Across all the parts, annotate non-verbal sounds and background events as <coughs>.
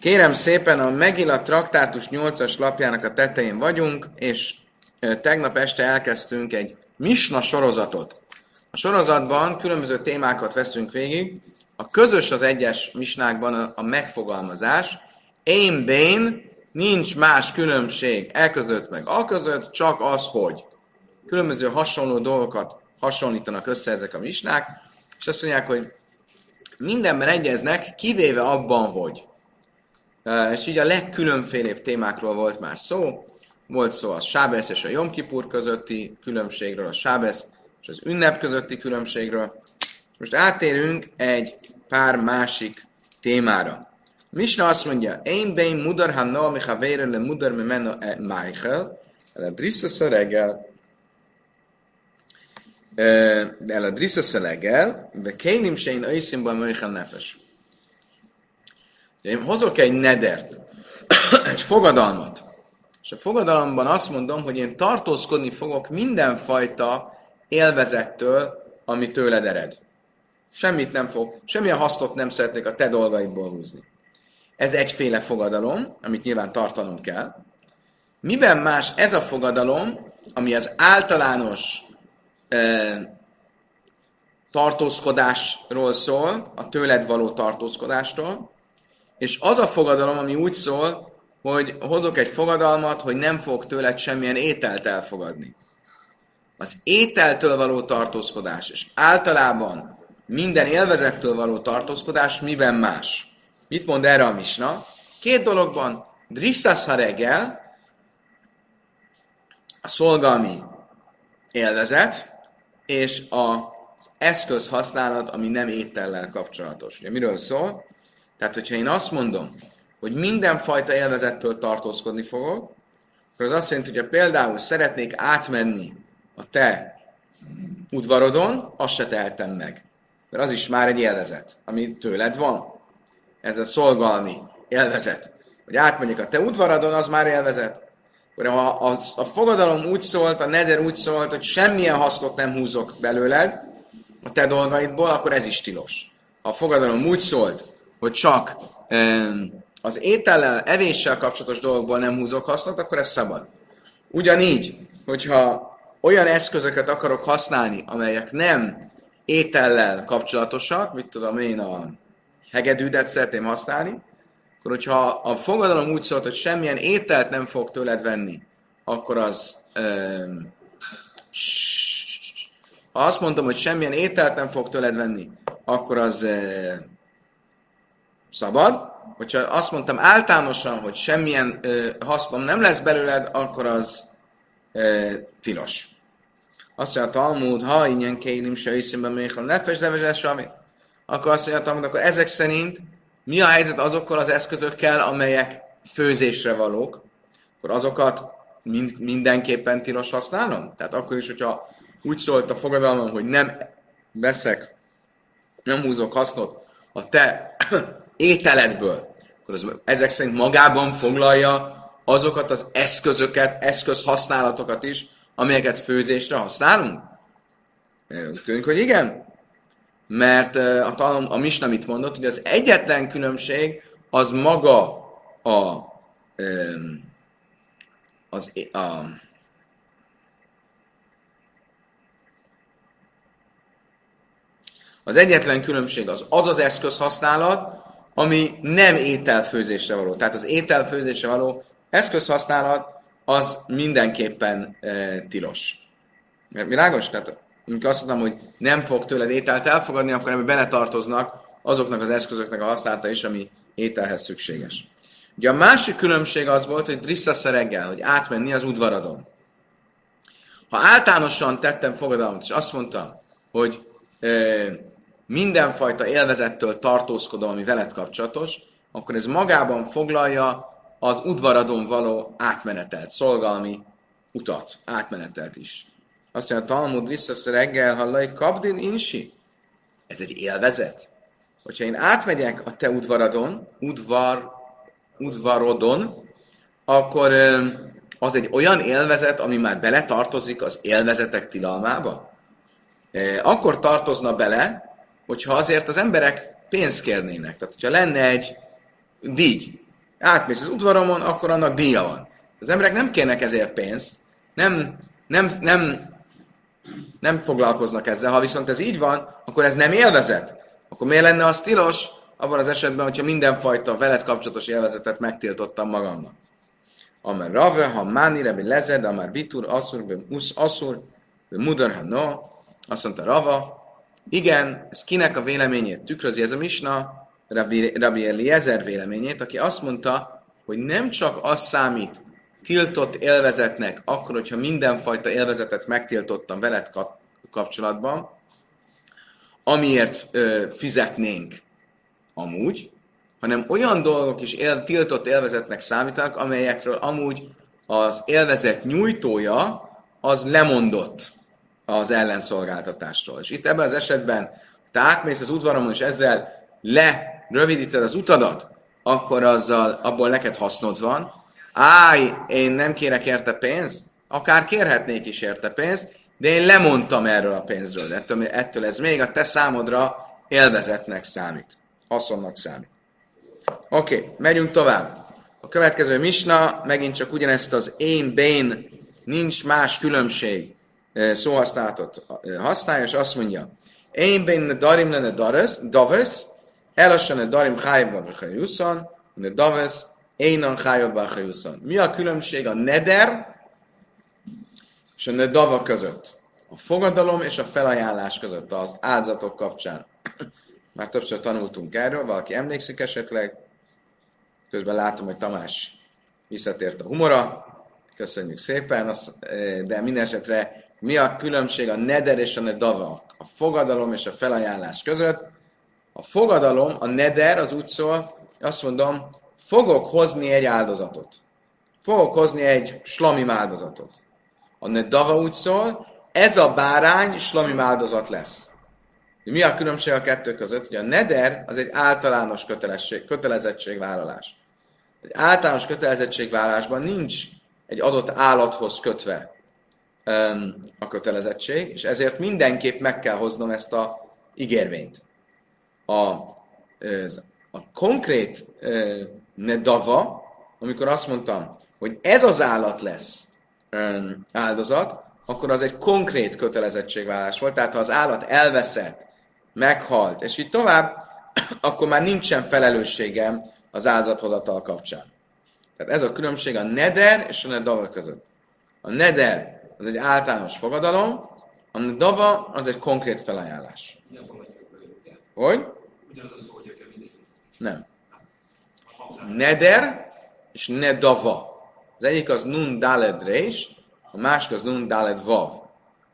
Kérem szépen, a Megilla traktátus 8-as lapjának a tetején vagyunk, és tegnap este elkezdtünk egy misna sorozatot. A sorozatban különböző témákat veszünk végig. A közös az egyes misnákban a, megfogalmazás. Én bén nincs más különbség e között meg a között, csak az, hogy különböző hasonló dolgokat hasonlítanak össze ezek a misnák, és azt mondják, hogy mindenben egyeznek, kivéve abban, hogy. És így a legkülönfélébb témákról volt már szó. Volt szó a Sábesz és a Jomkipur közötti különbségről, a Sábesz és az ünnep közötti különbségről. Most átérünk egy pár másik témára. Misna azt mondja, én bein mudar ha no mi havére le mudar me menno e Michael, el a reggel, el a drissza reggel, ve kénim se én Michael nefes. Én hozok egy nedert, <coughs> egy fogadalmat, és a fogadalomban azt mondom, hogy én tartózkodni fogok mindenfajta élvezettől, ami tőled ered. Semmit nem fog, semmilyen hasznot nem szeretnék a te dolgaidból húzni. Ez egyféle fogadalom, amit nyilván tartanom kell. Miben más ez a fogadalom, ami az általános e, tartózkodásról szól, a tőled való tartózkodástól, és az a fogadalom, ami úgy szól, hogy hozok egy fogadalmat, hogy nem fog tőled semmilyen ételt elfogadni. Az ételtől való tartózkodás, és általában minden élvezettől való tartózkodás miben más? Mit mond erre a misna? Két dologban, drisszasz ha reggel, a szolgalmi élvezet, és az eszköz használat, ami nem étellel kapcsolatos. Ugye miről szól? Tehát, hogyha én azt mondom, hogy mindenfajta élvezettől tartózkodni fogok, akkor az azt jelenti, hogy ha például szeretnék átmenni a te udvarodon, azt se tehetem meg. Mert az is már egy élvezet, ami tőled van. Ez a szolgalmi élvezet. Hogy átmenjek a te udvaradon, az már élvezet. Ha az, a fogadalom úgy szólt, a neder úgy szólt, hogy semmilyen hasznot nem húzok belőled, a te dolgaidból, akkor ez is tilos. Ha a fogadalom úgy szólt, hogy csak az étellel, evéssel kapcsolatos dolgokból nem húzok hasznot, akkor ez szabad. Ugyanígy, hogyha olyan eszközöket akarok használni, amelyek nem étellel kapcsolatosak, mit tudom én, a hegedűdet szeretném használni, akkor hogyha a fogadalom úgy szólt, hogy semmilyen ételt nem fog tőled venni, akkor az um, ha azt mondom, hogy semmilyen ételt nem fog tőled venni, akkor az uh, szabad. Hogyha azt mondtam általánosan, hogy semmilyen uh, hasznom nem lesz belőled, akkor az uh, tilos. Azt mondja a Talmud, ha ingyen kénim se iszimben méhel nefes levezes sami, akkor azt mondja a Talmud, akkor ezek szerint mi a helyzet azokkal az eszközökkel, amelyek főzésre valók, akkor azokat mind, mindenképpen tilos használom? Tehát akkor is, hogyha úgy szólt a fogadalmam, hogy nem veszek, nem húzok hasznot a te ételedből, akkor az ezek szerint magában foglalja azokat az eszközöket, eszközhasználatokat is, amelyeket főzésre használunk? Úgy tűnik, hogy igen. Mert a, talom, a Misna mit mondott, hogy az egyetlen különbség az maga a, az, a, az egyetlen különbség az az az eszközhasználat, ami nem ételfőzésre való. Tehát az ételfőzésre való eszközhasználat az mindenképpen e, tilos. Világos? Tehát amikor azt mondtam, hogy nem fog tőled ételt elfogadni, akkor ebbe beletartoznak azoknak az eszközöknek a használata is, ami ételhez szükséges. Ugye a másik különbség az volt, hogy drisszasz reggel, hogy átmenni az udvaradon. Ha általánosan tettem fogadalmat, és azt mondtam, hogy e, mindenfajta élvezettől tartózkodom, ami veled kapcsolatos, akkor ez magában foglalja az udvaradon való átmenetelt, szolgalmi utat, átmenetelt is. Azt mondja, a Talmud visszasz reggel, hallai, kabdin insi. Ez egy élvezet. Hogyha én átmegyek a te udvaradon, udvar, udvarodon, akkor az egy olyan élvezet, ami már bele tartozik az élvezetek tilalmába. Akkor tartozna bele, hogyha azért az emberek pénzt kérnének. Tehát, hogyha lenne egy díj, átmész az udvaromon, akkor annak díja van. Az emberek nem kérnek ezért pénzt, nem, nem, nem, nem foglalkoznak ezzel. Ha viszont ez így van, akkor ez nem élvezet. Akkor miért lenne az tilos abban az esetben, hogyha mindenfajta veled kapcsolatos élvezetet megtiltottam magamnak? Amár Rave, ha Máni, Rebi Lezed, Amár Vitur, Asszur, Musz, Asszur, Mudar, ha no, azt mondta Rava, igen, ez kinek a véleményét tükrözi? Ez a misna, Rabbi, Rabbi Eliezer véleményét, aki azt mondta, hogy nem csak az számít tiltott élvezetnek, akkor, hogyha mindenfajta élvezetet megtiltottam veled kapcsolatban, amiért ö, fizetnénk amúgy, hanem olyan dolgok is él, tiltott élvezetnek számítanak, amelyekről amúgy az élvezet nyújtója az lemondott az ellenszolgáltatástól. És itt ebben az esetben te átmész az udvaromon, és ezzel lerövidíted az utadat, akkor azzal, abból neked hasznod van. Áj, én nem kérek érte pénzt, akár kérhetnék is érte pénzt, de én lemondtam erről a pénzről. Ettől, ettől ez még a te számodra élvezetnek számít. Haszonnak számít. Oké, okay, megyünk tovább. A következő misna megint csak ugyanezt az én, bén, nincs más különbség szóhasználatot használja, és azt mondja, én bén darim ne daves, elassan ne darim chájba bachajusson, ne daves, énan chájba bachajusson. Mi a különbség a neder és a nedava között? A fogadalom és a felajánlás között az áldozatok kapcsán. <clears throat> Már többször tanultunk erről, valaki emlékszik esetleg, közben látom, hogy Tamás visszatért a humora, köszönjük szépen, de minden esetre mi a különbség a neder és a nedava, a fogadalom és a felajánlás között? A fogadalom, a neder az úgy szól, azt mondom, fogok hozni egy áldozatot. Fogok hozni egy slami áldozatot. A nedava úgy szól, ez a bárány slami áldozat lesz. Mi a különbség a kettő között? Hogy a neder az egy általános kötelesség, kötelezettségvállalás. Egy általános kötelezettségvállalásban nincs egy adott állathoz kötve a kötelezettség, és ezért mindenképp meg kell hoznom ezt a ígérvényt. A, a konkrét nedava, amikor azt mondtam, hogy ez az állat lesz áldozat, akkor az egy konkrét kötelezettségvállás volt. Tehát ha az állat elveszett, meghalt, és így tovább, <clears throat> akkor már nincsen felelősségem az áldozathozatal kapcsán. Tehát ez a különbség a neder és a nedava között. A neder az egy általános fogadalom, a dava az egy konkrét felajánlás. Hogy? Nem. Neder és nedava. Az egyik az nun daled rés, a másik az nun daled vav.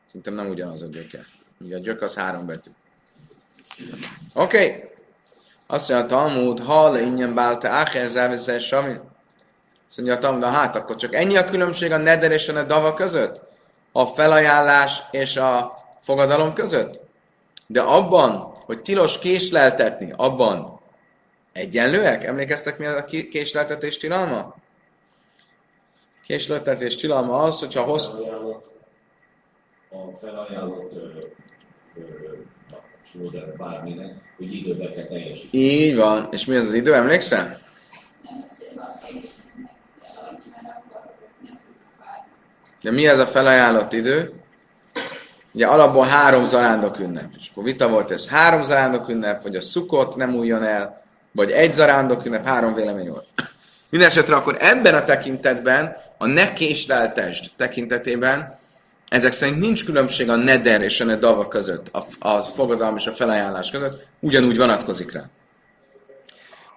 Szerintem nem ugyanaz a gyöke. Ugye a gyök az három betű. Oké. Okay. Azt mondja a Talmud, ha le ingyen bálte áher závezel sami. Azt mondja a Talmud, hát akkor csak ennyi a különbség a neder és a nedava között? A felajánlás és a fogadalom között? De abban, hogy tilos késleltetni, abban egyenlőek? Emlékeztek mi az a késleltetés tilalma? Késleltetés tilalma az, hogyha hossz... A felajánlott bárminek, hogy időbe kell teljesíteni. Így van. És mi az az idő, emlékszel? De mi ez a felajánlott idő? Ugye alapból három zarándok ünnep. És akkor vita volt ez három zarándok ünnep, vagy a szukot nem újjon el, vagy egy zarándok ünnep, három vélemény volt. Mindenesetre akkor ebben a tekintetben, a ne késleltest tekintetében, ezek szerint nincs különbség a neder és a nedava között, a, a fogadalom és a felajánlás között, ugyanúgy vonatkozik rá.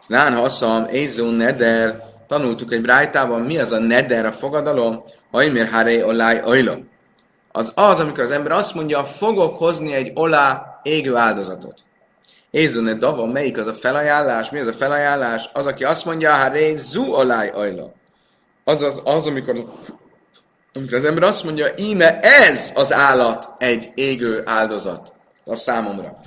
Nán haszam, ézó neder, tanultuk egy brájtában, mi az a neder, a fogadalom, Ajmér haré oláj ajla. Az az, amikor az ember azt mondja, fogok hozni egy olá égő áldozatot. Ézone dava, melyik az a felajánlás? Mi az a felajánlás? Az, aki azt mondja, haré zu oláj ajla. Az, az, az amikor, amikor az ember azt mondja, íme ez az állat egy égő áldozat a számomra.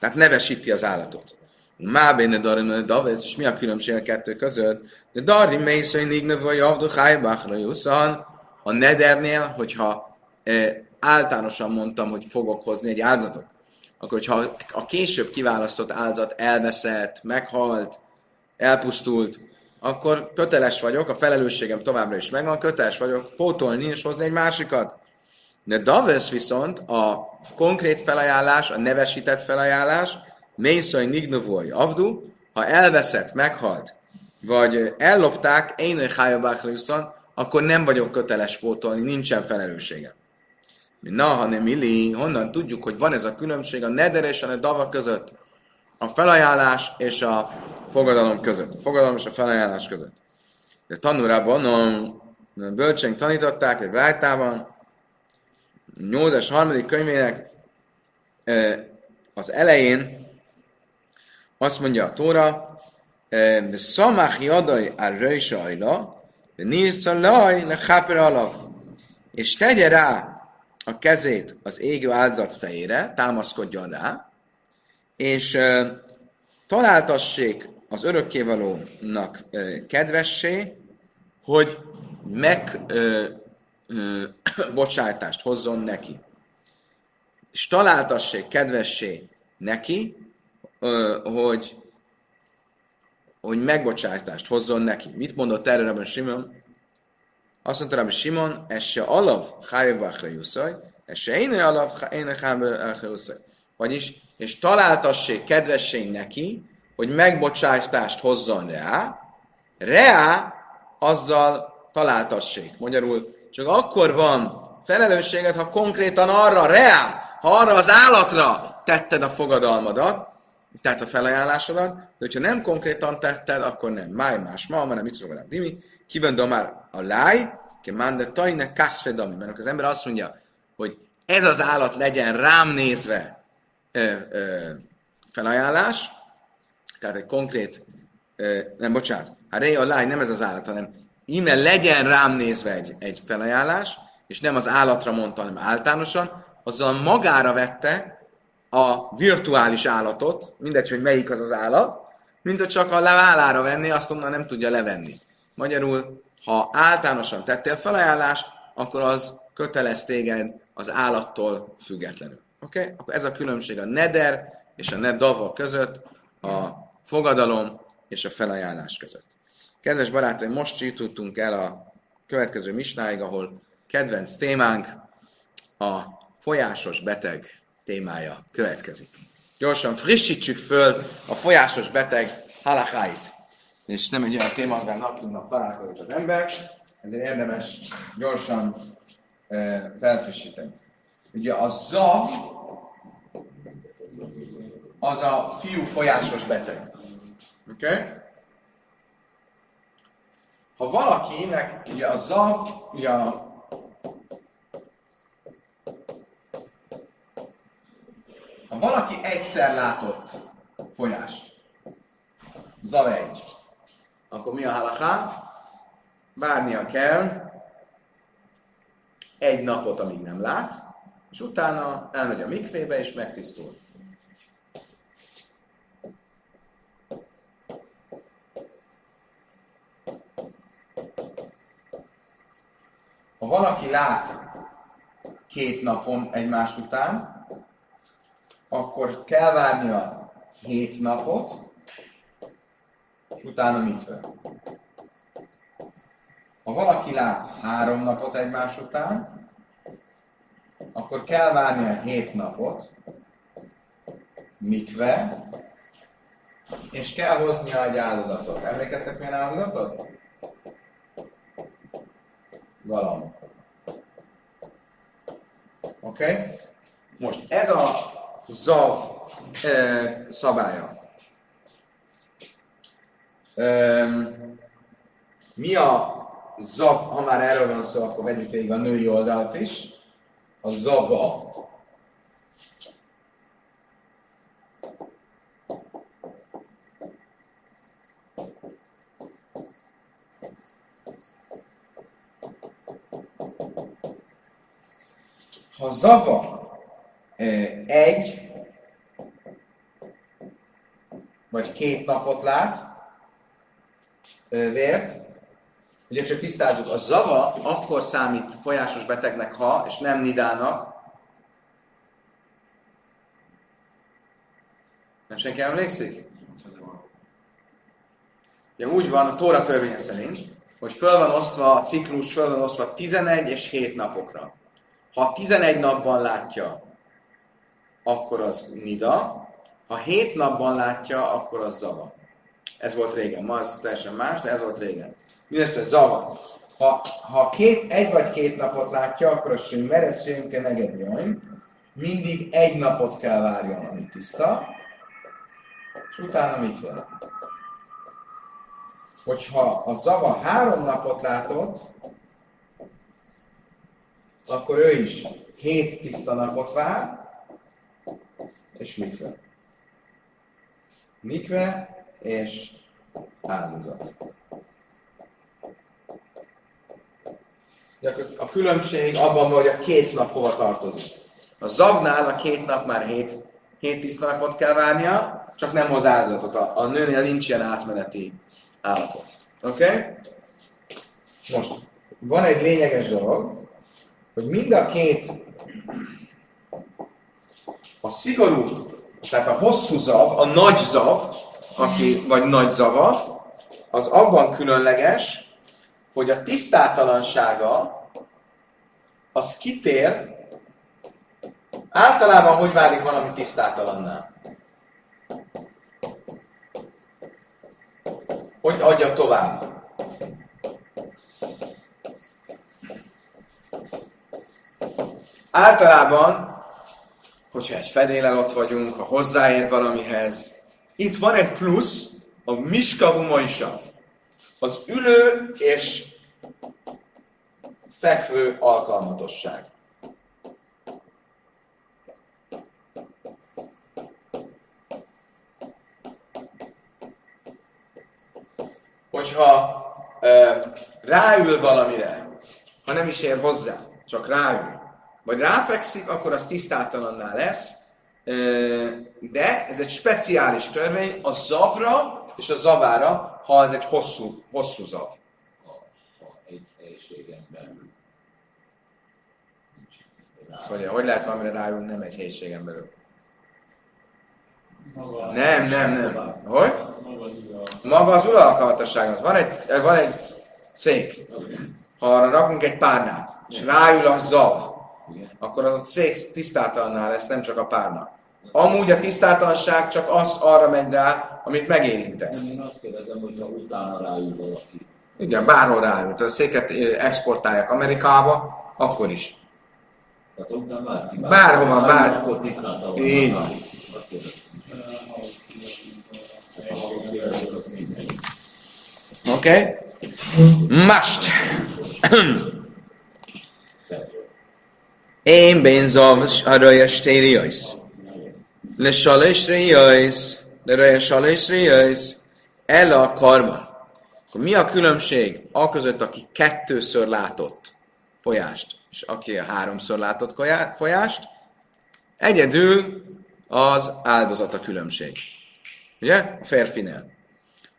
Tehát nevesíti az állatot. Má benne darim davet, és mi a különbség a kettő között? De darim mészai nigne vagy avdu hájbáchra jusszan, a nedernél, hogyha e, általánosan mondtam, hogy fogok hozni egy áldozatot, akkor hogyha a később kiválasztott áldozat elveszett, meghalt, elpusztult, akkor köteles vagyok, a felelősségem továbbra is megvan, köteles vagyok pótolni és hozni egy másikat. De Davis viszont a konkrét felajánlás, a nevesített felajánlás, Mészaj Nignovói Avdu, ha elveszett, meghalt, vagy ellopták, én egy akkor nem vagyok köteles pótolni, nincsen felelősségem. Na, hanem illi, honnan tudjuk, hogy van ez a különbség a neder és a dava között, a felajánlás és a fogadalom között. A fogadalom és a felajánlás között. De tanulában a bölcsénk tanították egy rájtában, 8 harmadik könyvének az elején azt mondja a Tóra, szamach jadai a röjsajla, nírca laj le alav. És tegye rá a kezét az égő áldozat fejére, támaszkodjon rá, és találtassék az örökkévalónak kedvessé, hogy meg <coughs> hozzon neki. És találtassék kedvessé neki, hogy hogy megbocsájtást hozzon neki. Mit mondott erre Rabbi Simon? Azt mondta Rabbi Simon, ez se alav hájvachra jusszaj, ez se én alav én. Vagyis, és találtassék kedvesség neki, hogy megbocsájtást hozzon rá, rá azzal találtassék. Magyarul csak akkor van felelősséget, ha konkrétan arra, rá, ha arra az állatra tetted a fogadalmadat, tehát a felajánlásodat, de hogyha nem konkrétan tetted, akkor nem. Máj más ma, hanem mit szólom, dimi, kivendom már a láj, ke mande tajne kaszfedami, mert az ember azt mondja, hogy ez az állat legyen rám nézve ö, ö, felajánlás, tehát egy konkrét, ö, nem, bocsánat, a ré a láj nem ez az állat, hanem íme legyen rám nézve egy, egy felajánlás, és nem az állatra mondta, hanem általánosan, azzal magára vette a virtuális állatot, mindegy, hogy melyik az az állat, mint hogy csak a vállára venni, azt onnan nem tudja levenni. Magyarul, ha általánosan tettél felajánlást, akkor az kötelez téged az állattól függetlenül. Oké? Okay? Akkor ez a különbség a neder és a nedava között, a fogadalom és a felajánlás között. Kedves barátaim, most jutottunk el a következő misnáig, ahol kedvenc témánk a folyásos beteg témája következik. Gyorsan frissítsük föl a folyásos beteg halakáit. És nem egy olyan téma, amivel nap tudnak találkozik az ember, ezért érdemes gyorsan e, felfrissíteni. Ugye a zav az a fiú folyásos beteg. Oké? Okay? Ha valakinek, ugye a zav, ugye a Ha valaki egyszer látott folyást, zav egy, akkor mi a halaká? Várnia kell egy napot, amíg nem lát, és utána elmegy a mikvébe és megtisztul. Ha valaki lát két napon egymás után, akkor kell várnia hét napot, és utána mit vő. Ha valaki lát három napot egymás után, akkor kell várnia hét napot, mikve, és kell hoznia egy áldozatot. Emlékeztek milyen áldozatot? Galamb. Oké? Okay? Most ez a zav e, szabálya. E, mi a zav, ha már erről van szó, akkor vegyük végig a női oldalt is. A zava. Ha zava egy vagy két napot lát vért, ugye csak tisztázzuk, a zava akkor számít folyásos betegnek, ha, és nem nidának, nem senki emlékszik? ugye úgy van a Tóra törvénye szerint, hogy föl van osztva a ciklus, föl van osztva 11 és 7 napokra. Ha 11 napban látja, akkor az nida, ha 7 napban látja, akkor az zava. Ez volt régen, ma ez teljesen más, de ez volt régen. Mindenesetre zava. Ha, ha két, egy vagy két napot látja, akkor a simmer, ez simke neged mindig egy napot kell várjon, ami tiszta, és utána mit van? Hogyha a zava három napot látott, akkor ő is hét tiszta napot vár, és mikve. Mikve és áldozat. A különbség abban van, hogy a két nap hova tartozik. A zavnál a két nap már hét, hét tiszta napot kell várnia, csak nem hoz áldozatot. A, a nőnél nincs ilyen átmeneti állapot. Oké? Okay? Most, van egy lényeges dolog, hogy mind a két a szigorú, tehát a hosszú zav, a nagy zav, aki, vagy nagy zava, az abban különleges, hogy a tisztátalansága az kitér, általában hogy válik valami tisztátalanná? Hogy adja tovább? Általában, hogyha egy fedélel ott vagyunk, ha hozzáér valamihez, itt van egy plusz, a miskavumaisav, az ülő és fekvő alkalmatosság. Hogyha ö, ráül valamire, ha nem is ér hozzá, csak ráül, vagy ráfekszik, akkor az tisztátalanná lesz, de ez egy speciális törvény a zavra és a zavára, ha ez egy hosszú, hosszú zav. Egy helyiségen belül. Szóval, hogy lehet valamire ráül, nem egy helyiségen belül? Nem, nem, nem. Hogy? Maga az uralkalmatosság. Van egy, van egy szék. Ha arra rakunk egy párnát, és ráül a zav, akkor az a szék tisztátalannál lesz, nem csak a párna. Amúgy a tisztátalanság csak az arra megy rá, amit megérintesz. Én azt kérdezem, hogy ha utána ráül valaki. Igen, bárhol ráül. A széket exportálják Amerikába, akkor is. Tehát utána bárki. Bárhova, bár- Akkor tisztáltalan. Így van. Oké? Okay? Mást. <clears throat> Én bénzav a rajas tériajsz. Le salés réjajsz. Le rajas salés réjajsz. El a karban. Akkor mi a különbség a között, aki kettőször látott folyást, és aki a háromszor látott folyást? Egyedül az áldozat a különbség. Ugye? A férfinél.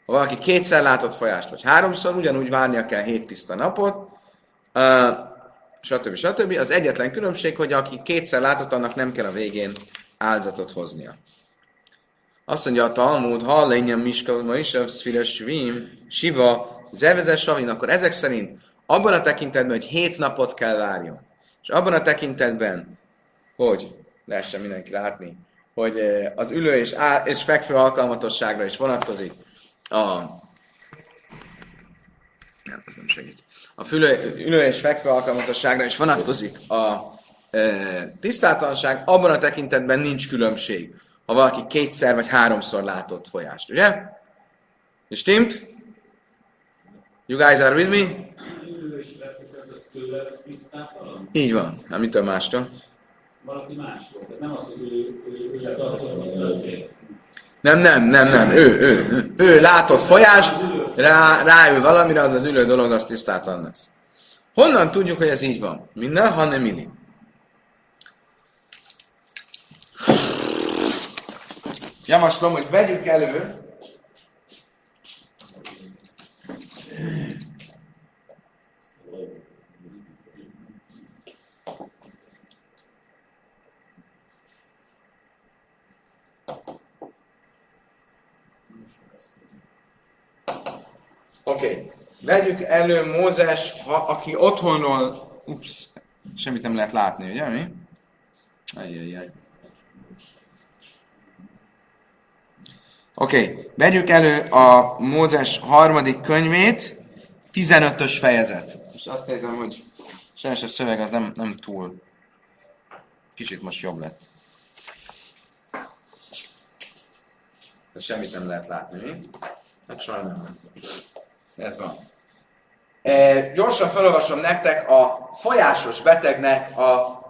Ha valaki kétszer látott folyást, vagy háromszor, ugyanúgy várnia kell hét tiszta napot, stb. stb. Az egyetlen különbség, hogy aki kétszer látott, annak nem kell a végén áldozatot hoznia. Azt mondja a Talmud, ha lényem miska, ma is svim, siva, zevezes savin, akkor ezek szerint abban a tekintetben, hogy hét napot kell várjon, és abban a tekintetben, hogy lehessen mindenki látni, hogy eh, az ülő és, á, és fekvő alkalmatosságra is vonatkozik a nem, ez nem segít. A fülő, ülő és fekvő alkalmatosságra is vonatkozik a e, tisztátalanság, abban a tekintetben nincs különbség, ha valaki kétszer vagy háromszor látott folyást, ugye? És stimmt? You guys are with me? Így van. Nem mitől mástól? Valaki mástól. Tehát nem az, hogy ő, ő, ő tartja tiszteletét. Nem, nem, nem, nem. Ő, ő, ő, ő látott folyást, rá, ráül valamire, az az ülő dolog, az tisztátlan lesz. Honnan tudjuk, hogy ez így van? Minden, hanem illi. Javaslom, hogy vegyük elő Oké. Okay. Vegyük elő Mózes, ha, aki otthonról... Ups, semmit nem lehet látni, ugye mi? Ajjajjaj. Oké, okay. vegyük elő a Mózes harmadik könyvét, 15-ös fejezet. És azt nézem, hogy sajnos a szöveg az nem, nem túl. Kicsit most jobb lett. De semmit nem lehet látni, mi? Hát sajnálom. Ez van. E, gyorsan felolvasom nektek a folyásos betegnek a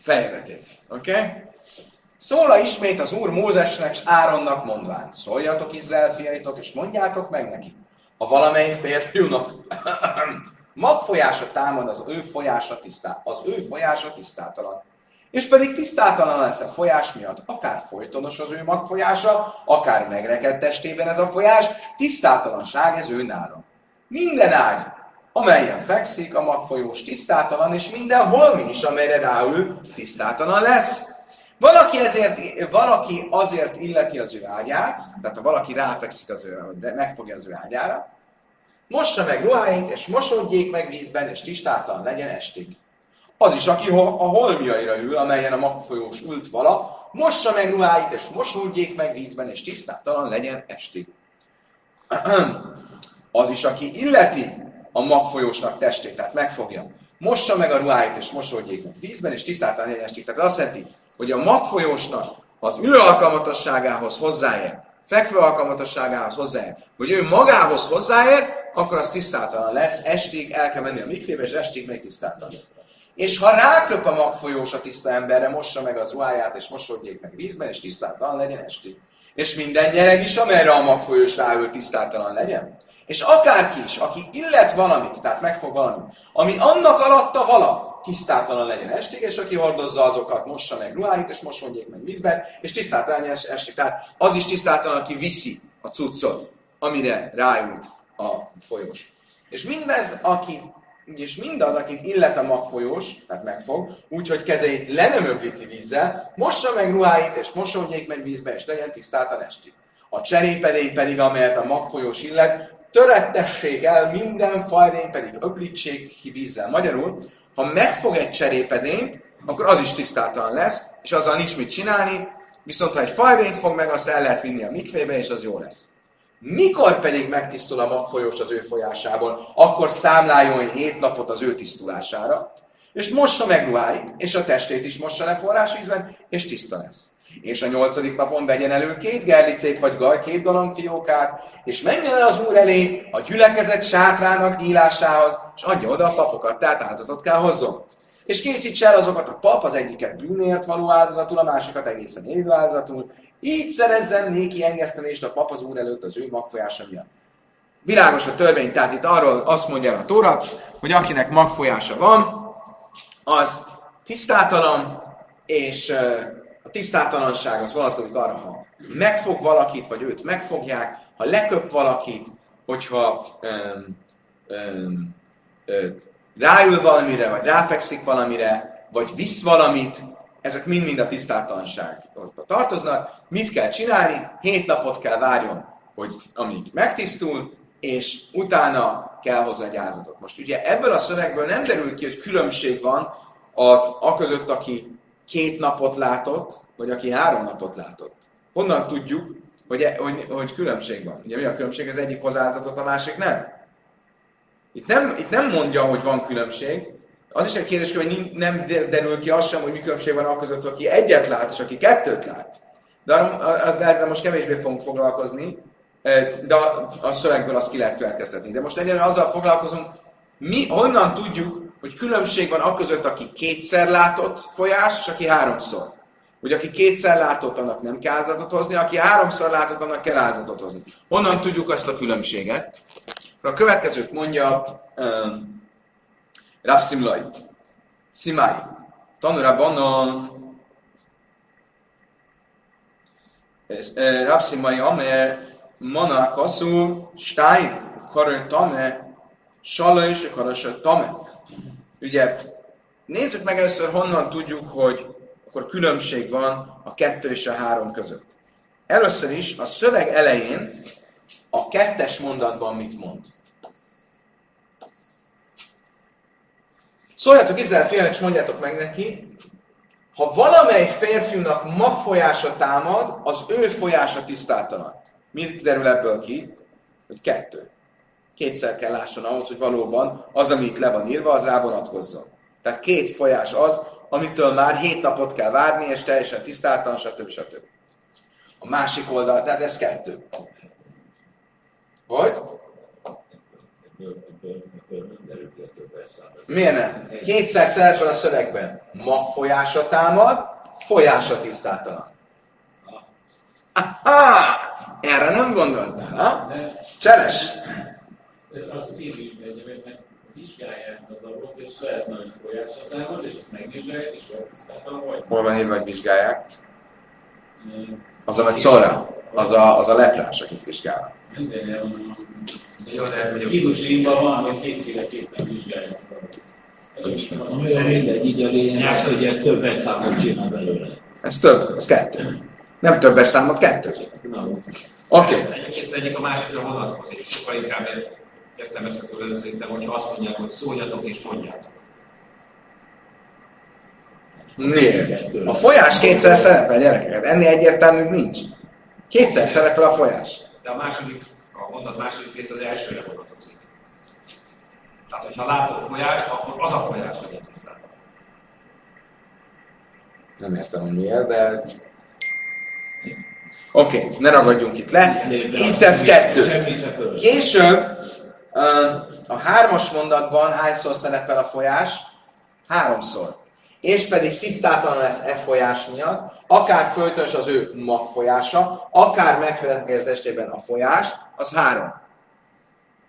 fejezetét. Oké? Okay? Szóla ismét az Úr Mózesnek és Áronnak mondván, szóljatok Izrael fiaitok, és mondjátok meg neki, a valamely férfiúnak <clears throat> magfolyása támad, az ő folyása tisztá, az ő folyása tisztátalan. És pedig tisztátalan lesz a folyás miatt, akár folytonos az ő magfolyása, akár megrekedt testében ez a folyás, tisztátalanság ez ő nála. Minden ágy, amelyen fekszik, a magfolyós tisztátalan, és minden holmi is, amelyre ráül, tisztátalan lesz. Valaki, ezért, valaki azért illeti az ő ágyát, tehát ha valaki ráfekszik az ő, megfogja az ő ágyára, mossa meg ruháit, és mosodjék meg vízben, és tisztátalan legyen estig. Az is, aki a holmiaira ül, amelyen a magfolyós ült vala, mossa meg ruháit, és mosódjék meg vízben, és tisztátalan legyen estig. <clears throat> Az is, aki illeti a magfolyósnak testét, tehát megfogja, mossa meg a ruháit, és mosódjék meg vízben, és tisztátalan legyen estig. Tehát azt jelenti, hogy a magfolyósnak az ülő alkalmatosságához hozzáér, fekvő alkalmatosságához hozzáér, hogy ő magához hozzáér, akkor az tisztátalan lesz, estig el kell menni a mikvébe, és estig még tisztátalan. És ha ráköp a magfolyós a tiszta emberre, mossa meg az ruháját, és mosodjék meg vízben, és tisztátalan legyen estig. És minden gyerek is, amelyre a magfolyós ráül, tisztátalan legyen. És akárki is, aki illet valamit, tehát megfog valamit, ami annak alatta vala, tisztátalan legyen estig, és aki hordozza azokat, mossa meg ruháit, és mosodjék meg vízben, és tisztátalan legyen estig. Tehát az is tisztátalan, aki viszi a cuccot, amire ráült a folyós. És mindez, aki és mindaz, akit illet a magfolyós, tehát megfog, úgyhogy kezeit le nem öblíti vízzel, mossa meg ruháit, és mosódjék meg vízbe, és legyen tisztáltan estig. A cserépedény pedig, amelyet a magfolyós illet, törettessék el minden fajdény pedig öblítsék ki vízzel. Magyarul, ha megfog egy cserépedényt, akkor az is tisztáltalan lesz, és azzal nincs mit csinálni, viszont ha egy fajdényt fog meg, azt el lehet vinni a mikvébe, és az jó lesz. Mikor pedig megtisztul a magfolyós az ő folyásából, akkor számláljon hét napot az ő tisztulására, és mossa meg ruháit, és a testét is mossa le forrásvízben, és tiszta lesz. És a nyolcadik napon vegyen elő két gerlicét, vagy gaj, két galambfiókát, és menjen el az úr elé a gyülekezet sátrának nyílásához, és adja oda a papokat, tehát áldozatot kell hozzon. És készítse el azokat a pap, az egyiket bűnért való áldozatul, a másikat egészen élő áldozatul, így szerezzen néki engesztelést a pap az úr előtt az ő magfolyása miatt. Világos a törvény, tehát itt arról azt mondja a Tóra, hogy akinek magfolyása van, az tisztátalan, és a tisztátalanság az vonatkozik arra, ha megfog valakit, vagy őt megfogják, ha leköp valakit, hogyha öm, öm, öm, ráül valamire, vagy ráfekszik valamire, vagy visz valamit, ezek mind-mind a tisztátalanságba tartoznak. Mit kell csinálni? Hét napot kell várjon, hogy amíg megtisztul, és utána kell hozni a gyázatot. Most ugye ebből a szövegből nem derül ki, hogy különbség van a, a között, aki két napot látott, vagy aki három napot látott. Honnan tudjuk, hogy, e, hogy, hogy különbség van? Ugye mi a különbség? Az egyik hozzááltatott, a másik nem. Itt nem, itt nem mondja, hogy van különbség, az is egy kérdés, hogy nem derül ki az sem, hogy mi különbség van között, aki egyet lát, és aki kettőt lát. De ezzel most kevésbé fogunk foglalkozni, de a szövegből azt ki lehet következtetni. De most egyelőre azzal foglalkozunk, mi honnan tudjuk, hogy különbség van között, aki kétszer látott folyás, és aki háromszor. Hogy aki kétszer látott, annak nem kell áldozatot hozni, aki háromszor látott, annak kell áldozatot hozni. Honnan tudjuk azt a különbséget? A következőt mondja um, Rav Simlai. Simai. Tanura Banon. Rav Simai, amely mana kaszú, stein, karő tame, sala és karasa tame. Ugye, nézzük meg először, honnan tudjuk, hogy akkor különbség van a kettő és a három között. Először is a szöveg elején a kettes mondatban mit mond. Szóljatok Izrael fiának, és mondjátok meg neki, ha valamely férfiúnak magfolyása támad, az ő folyása tisztátalan. Mit derül ebből ki? Hogy kettő. Kétszer kell lásson ahhoz, hogy valóban az, ami itt le van írva, az rá vonatkozzon. Tehát két folyás az, amitől már hét napot kell várni, és teljesen tisztáltan, stb. stb. A másik oldal, tehát ez kettő. Vagy? Ebből, ebből, ebből nem derül ki a több elszámolás. Miért nem? Kétszer szerepel a szövegben. Magfolyása támad, folyása tisztátalan. Aha! Erre nem gondoltál, ha? Cseles! azt vizsgálják az ablakot, és lehetne, hogy folyásra támad, és azt megvizsgálják, és vagy tisztáltan vagy. Hol van írva, hogy vizsgálják? Az a nagy szóra. Az a, az a leprás, akit vizsgál. Ezért van Jó, de hogy a Kidusimban van, hogy kétféleképpen vizsgálják az mindegy, így a lényeg az, hogy ez több elszámot csinál belőle. Ez több, ez kettő. Nem többes számot, kettő. Oké. Ez Egyébként egyik a másikra vonatkozik. Sokkal inkább értelmezhető lenne szerintem, hogyha azt mondják, hogy szóljatok és mondjátok. Miért? A folyás kétszer szerepel, gyerekeket. Ennél egyértelműbb nincs. Kétszer szerepel a folyás. De a második, a mondat második rész az elsőre vonatkozik. Tehát, hogyha látok folyást, akkor az a folyás legyen tisztában. Nem értem, hogy miért, de... Oké, okay, ne ragadjunk itt le. Itt ez kettő. Később a hármas mondatban hányszor szerepel a folyás? Háromszor. És pedig tisztátalan lesz e folyás miatt, akár föltöns az ő magfolyása, akár megfelelkezés testében a folyás, az három.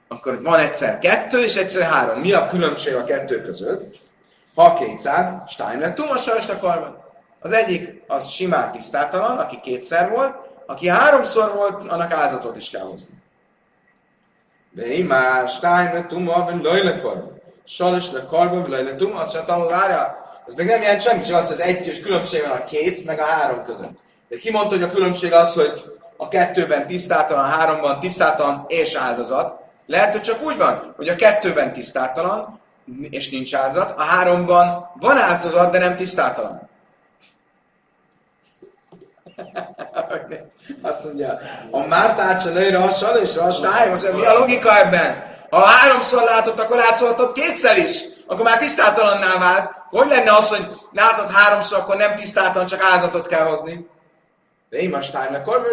Akkor van egyszer kettő, és egyszer három. Mi a különbség a kettő között? Ha kétszer, Steiner Tumasajsnak akarva. Az egyik az simán tisztátalan, aki kétszer volt, aki háromszor volt, annak áldozatot is kell hozni. De én már Steiner Tuma, vagy Lajle Karba. Salos le Karba, vagy Lajle Tuma, azt hogy várjál, ez még nem jelent semmit, csak az, hogy az egy és különbség van a két, meg a három között. De ki mondta, hogy a különbség az, hogy a kettőben tisztátalan, a háromban tisztátalan és áldozat. Lehet, hogy csak úgy van, hogy a kettőben tisztátalan, és nincs áldozat, a háromban van áldozat, de nem tisztátalan. <laughs> Azt mondja, a Mártácsa nőre hasonló, és a azt mondja, mi a logika ebben? Ha háromszor látott, akkor látszoltad kétszer is. Akkor már tisztátalanná vált. Hogy lenne az, hogy látod háromszor, akkor nem tisztátalan, csak áldozatot kell hozni? De én más time, akkor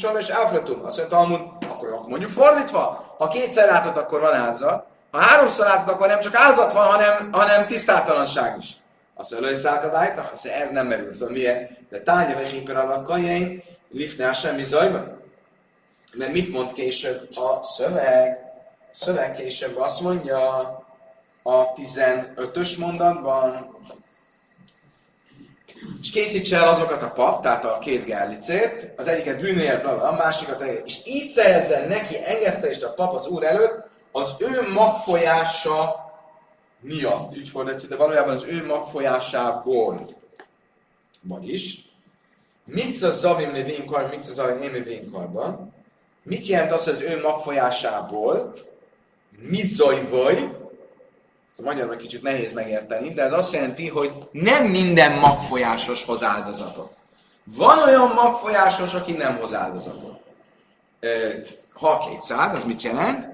sajnos elfletum. Azt mondja, Talmud, akkor mondjuk fordítva. Ha kétszer látod, akkor van áldozat. Ha háromszor látod, akkor nem csak áldozat van, hanem, hanem tisztátalanság is. Azt mondja, hogy szákadájt, azt ez nem merül föl. Milyen? De tárgya vesényper a kajain, liftnál semmi zajban. Mert mit mond később a szöveg? A szöveg később azt mondja a 15-ös mondatban, és készítse el azokat a pap, tehát a két gerlicét, az egyiket bűnért, a másikat, és így szerezzen neki engesztelést a pap az úr előtt, az ő magfolyása miatt, így fordítja, de valójában az ő magfolyásából. Vagyis, mit a zavim levinkar, mit a zavim émi vinkarban? Mit jelent az, hogy az ő magfolyásából? Mi zajvaj? A magyarul kicsit nehéz megérteni, de ez azt jelenti, hogy nem minden magfolyásos hoz áldozatot. Van olyan magfolyásos, aki nem hoz áldozatot. Ha kétszád, az mit jelent?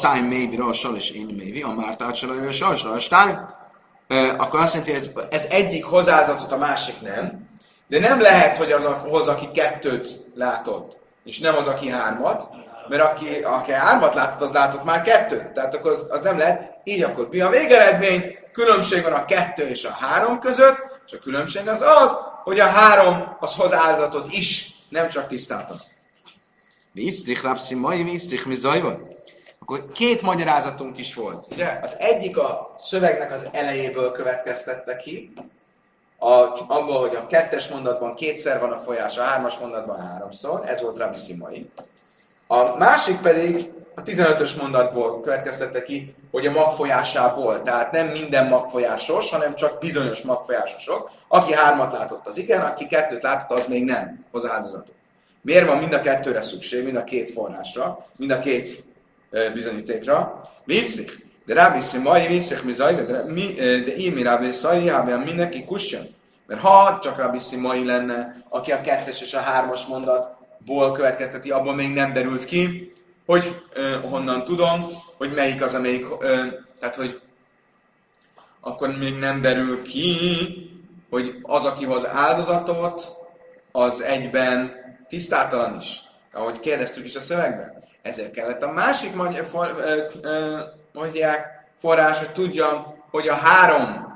Time maybe, Rosh és én maybe, a Mártácsal, Rosh Rosh time, akkor azt jelenti, hogy ez egyik hozzááldozatot, a másik nem. De nem lehet, hogy az, hoz, aki kettőt látott, és nem az, aki hármat, mert aki, aki hármat látott, az látott már kettőt. Tehát akkor az, az nem lehet. Így akkor mi a végeredmény? Különbség van a kettő és a három között, és a különbség az az, hogy a három az hoz áldozatot is, nem csak tisztáltan. Visztrich lapszim mai, visztrich mi zajva? Akkor két magyarázatunk is volt. Ugye? Az egyik a szövegnek az elejéből következtette ki, a, abból, hogy a kettes mondatban kétszer van a folyás, a hármas mondatban háromszor, ez volt Rabbi Szimai. A másik pedig a 15-ös mondatból következtette ki, hogy a magfolyásából, tehát nem minden magfolyásos, hanem csak bizonyos magfolyásosok. Aki hármat látott, az igen, aki kettőt látott, az még nem hoz áldozatot. Miért van mind a kettőre szükség, mind a két forrásra, mind a két bizonyítékra? Vicrik, de Rabbi Szimai, Vicrik, mi zaj, de, Imi Rabbi Szai, Hábel, mindenki kusson. Mert ha csak Rabbi Szimai lenne, aki a kettes és a hármas mondatból következteti, abban még nem derült ki, hogy ö, honnan tudom, hogy melyik az, amelyik, ö, tehát hogy akkor még nem derül ki, hogy az, aki hoz áldozatot, az egyben tisztátalan is, ahogy kérdeztük is a szövegben. Ezért kellett a másik magyar for, ö, ö, mondják, forrás, hogy tudjam, hogy a három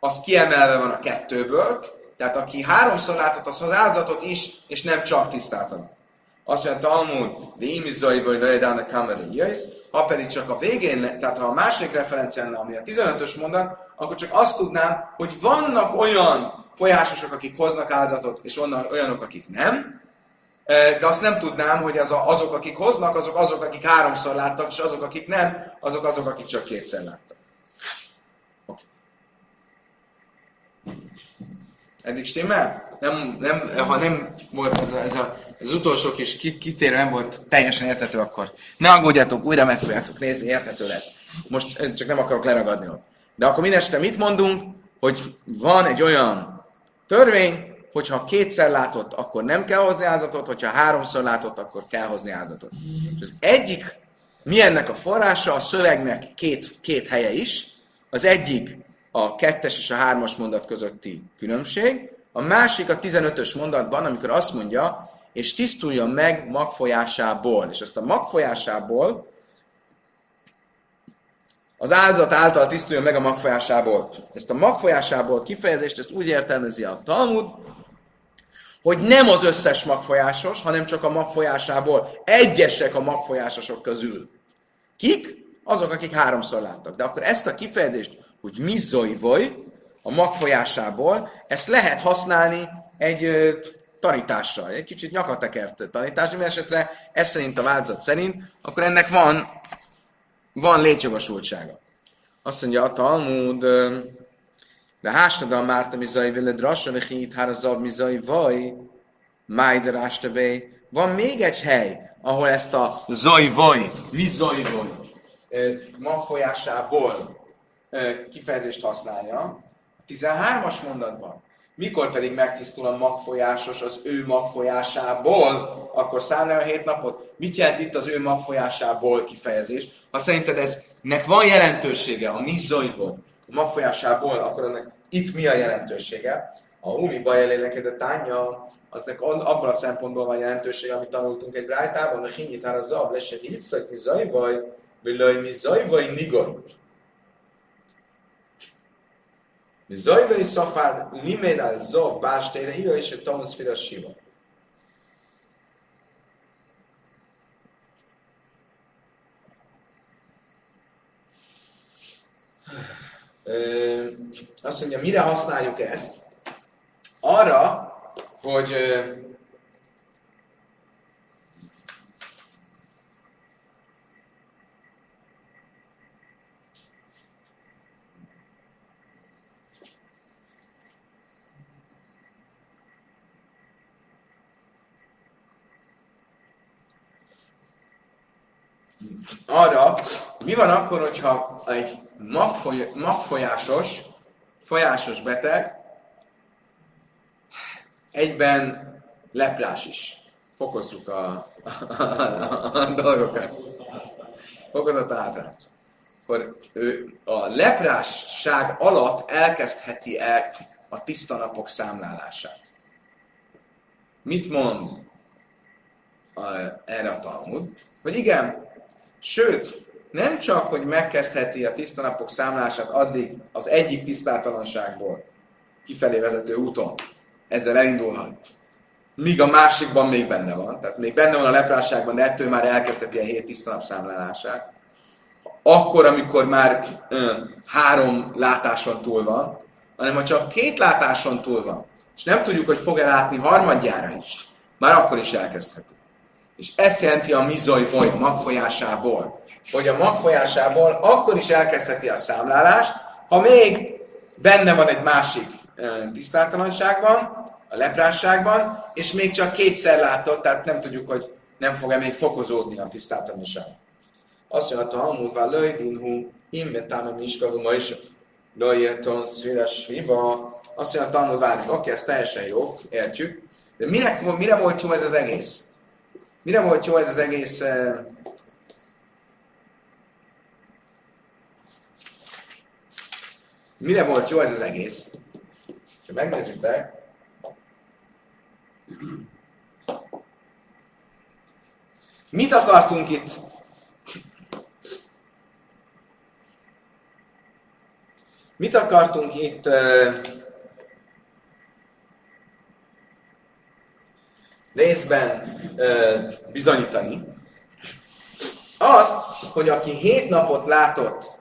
az kiemelve van a kettőből, tehát aki háromszor látott, az hoz áldozatot is, és nem csak tisztátalan. Azt mondja Talmud, de imizai vagy lejedának kamerai jöjsz, ha pedig csak a végén, tehát ha a második referencia lenne, ami a 15-ös mondat, akkor csak azt tudnám, hogy vannak olyan folyásosok, akik hoznak áldozatot, és onnan olyanok, akik nem, de azt nem tudnám, hogy az a, azok, akik hoznak, azok azok, akik háromszor láttak, és azok, akik nem, azok azok, akik csak kétszer láttak. Okay. Eddig stimmel? Nem, nem, ha nem volt ez, a, ez, a, ez az utolsó kis kitérő nem volt teljesen értető, akkor ne aggódjatok, újra meg fogjátok nézni, értető lesz. Most csak nem akarok leragadni ott. De akkor mindeste mit mondunk? Hogy van egy olyan törvény, hogyha kétszer látott, akkor nem kell hozni áldozatot, hogyha háromszor látott, akkor kell hozni áldozatot. És az egyik, mi ennek a forrása? A szövegnek két, két helye is. Az egyik a kettes és a hármas mondat közötti különbség, a másik a 15-ös mondatban, amikor azt mondja, és tisztuljon meg magfolyásából. És azt a magfolyásából az áldozat által tisztuljon meg a magfolyásából. Ezt a magfolyásából kifejezést, ezt úgy értelmezi a Talmud, hogy nem az összes magfolyásos, hanem csak a magfolyásából. Egyesek a magfolyásosok közül. Kik? Azok, akik háromszor láttak. De akkor ezt a kifejezést, hogy mi zojvoj, a magfolyásából, ezt lehet használni egy ö, tanításra, egy kicsit nyakatekert tanítás, mi esetre ez szerint a változat szerint, akkor ennek van, van létjogosultsága. Azt mondja a Talmud, de hástada a Márta mizai vele drassa vechit hárazav mizai vaj, májda rástabé. Van még egy hely, ahol ezt a zaj vaj, mi zaj vaj, magfolyásából kifejezést használja. 13-as mondatban. Mikor pedig megtisztul a magfolyásos az ő magfolyásából, akkor számlálja a hét napot. Mit jelent itt az ő magfolyásából kifejezés? Ha szerinted eznek van jelentősége, a mi zajvon, a magfolyásából, akkor ennek itt mi a jelentősége? A umi bajeléleked tánya, aznak abban a szempontból van jelentősége, amit tanultunk egy brájtában, a hinyitár a zab, lesen itt mi zajvaj, mi zajvaj nigaj. Zajvai szafád liméd al zov bástére, ija és a tanusz fira siva. azt mondja, mire használjuk ezt? Arra, hogy arra, mi van akkor, hogyha egy magfoly, magfolyásos, folyásos beteg egyben leplás is. Fokozzuk a, a, a, a dolgokat. Fokozott ábrás. Akkor ő a leprásság alatt elkezdheti el a tiszta napok számlálását. Mit mond a, erre a Talmud? Hogy igen, Sőt, nem csak, hogy megkezdheti a tiszta napok számlását addig az egyik tisztátalanságból kifelé vezető úton, ezzel elindulhat, míg a másikban még benne van, tehát még benne van a leprásságban, de ettől már elkezdheti a hét tiszta számlálását. Akkor, amikor már ö, három látáson túl van, hanem ha csak két látáson túl van, és nem tudjuk, hogy fog-e látni harmadjára is, már akkor is elkezdheti. És ezt jelenti a mizoj foly, a magfolyásából. Hogy a magfolyásából akkor is elkezdheti a számlálást, ha még benne van egy másik tisztátalanságban, a leprásságban, és még csak kétszer látott, tehát nem tudjuk, hogy nem fog-e még fokozódni a tisztátalanság. Azt mondja, a Talmudban löjdinhu, imme táme miskavu ma is, löjjeton szüles sviva. Azt mondja, a várjuk, oké, ez teljesen jó, értjük. De mire, mire volt jó ez az egész? Mire volt jó ez az egész uh, Mire volt jó ez az egész? Ha megnézzük be, Mit akartunk itt? Mit akartunk itt uh, részben uh, bizonyítani? Az, hogy aki hét napot látott,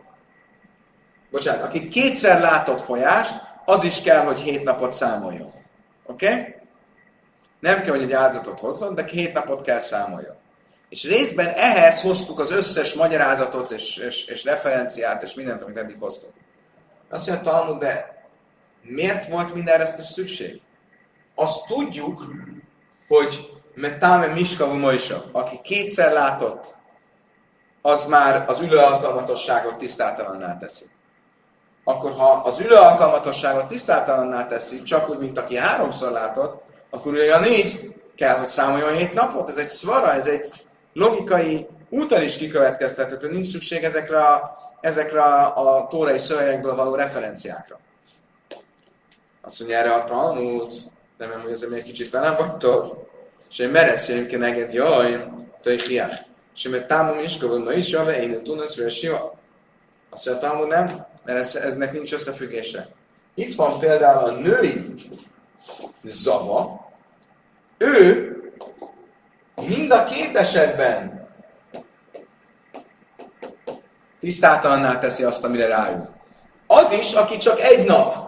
bocsánat, aki kétszer látott folyást, az is kell, hogy hét napot számoljon. Oké? Okay? Nem kell, hogy egy áldozatot hozzon, de hét napot kell számoljon. És részben ehhez hoztuk az összes magyarázatot és, és, és referenciát, és mindent, amit eddig hoztunk. Azt mondja Talmud, de miért volt mindenre ezt a szükség? Azt tudjuk, hogy Metáme Miskavu Moisa, aki kétszer látott, az már az ülő alkalmatosságot tisztátalanná teszi. Akkor ha az ülő alkalmatosságot tisztátalanná teszi, csak úgy, mint aki háromszor látott, akkor ugye a négy kell, hogy számoljon hét napot. Ez egy szvara, ez egy logikai úton is kikövetkeztethető, nincs szükség ezekre a, ezekre a, tórai szövegekből való referenciákra. Azt mondja erre a Talmud, remélem, hogy ezzel még kicsit velem vagytok, és én mereszém ki neked, jaj, te hiák. És én támom is, ma is, jave, én tudnasz, hogy siva. Azt mondja, Talmud nem, mert ez, eznek nincs összefüggése. Itt van például a női zava, ő mind a két esetben tisztátalanná teszi azt, amire rájön. Az is, aki csak egy nap,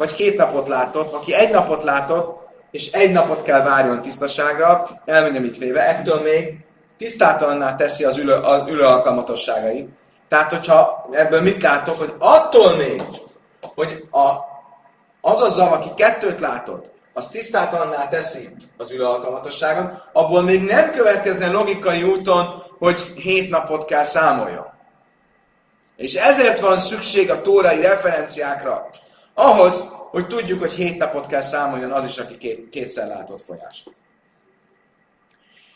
vagy két napot látott, aki egy napot látott, és egy napot kell várjon tisztaságra, elmegy a mikvébe, ettől még tisztátalanná teszi az ülő, az ülő alkalmatosságait. Tehát, hogyha ebből mit látok, hogy attól még, hogy a, az a zav, aki kettőt látott, az tisztátalanná teszi az ülő alkalmatosságon, abból még nem következne logikai úton, hogy hét napot kell számoljon. És ezért van szükség a tórai referenciákra, ahhoz, hogy tudjuk, hogy hét napot kell számoljon az is, aki két, kétszer látott folyást.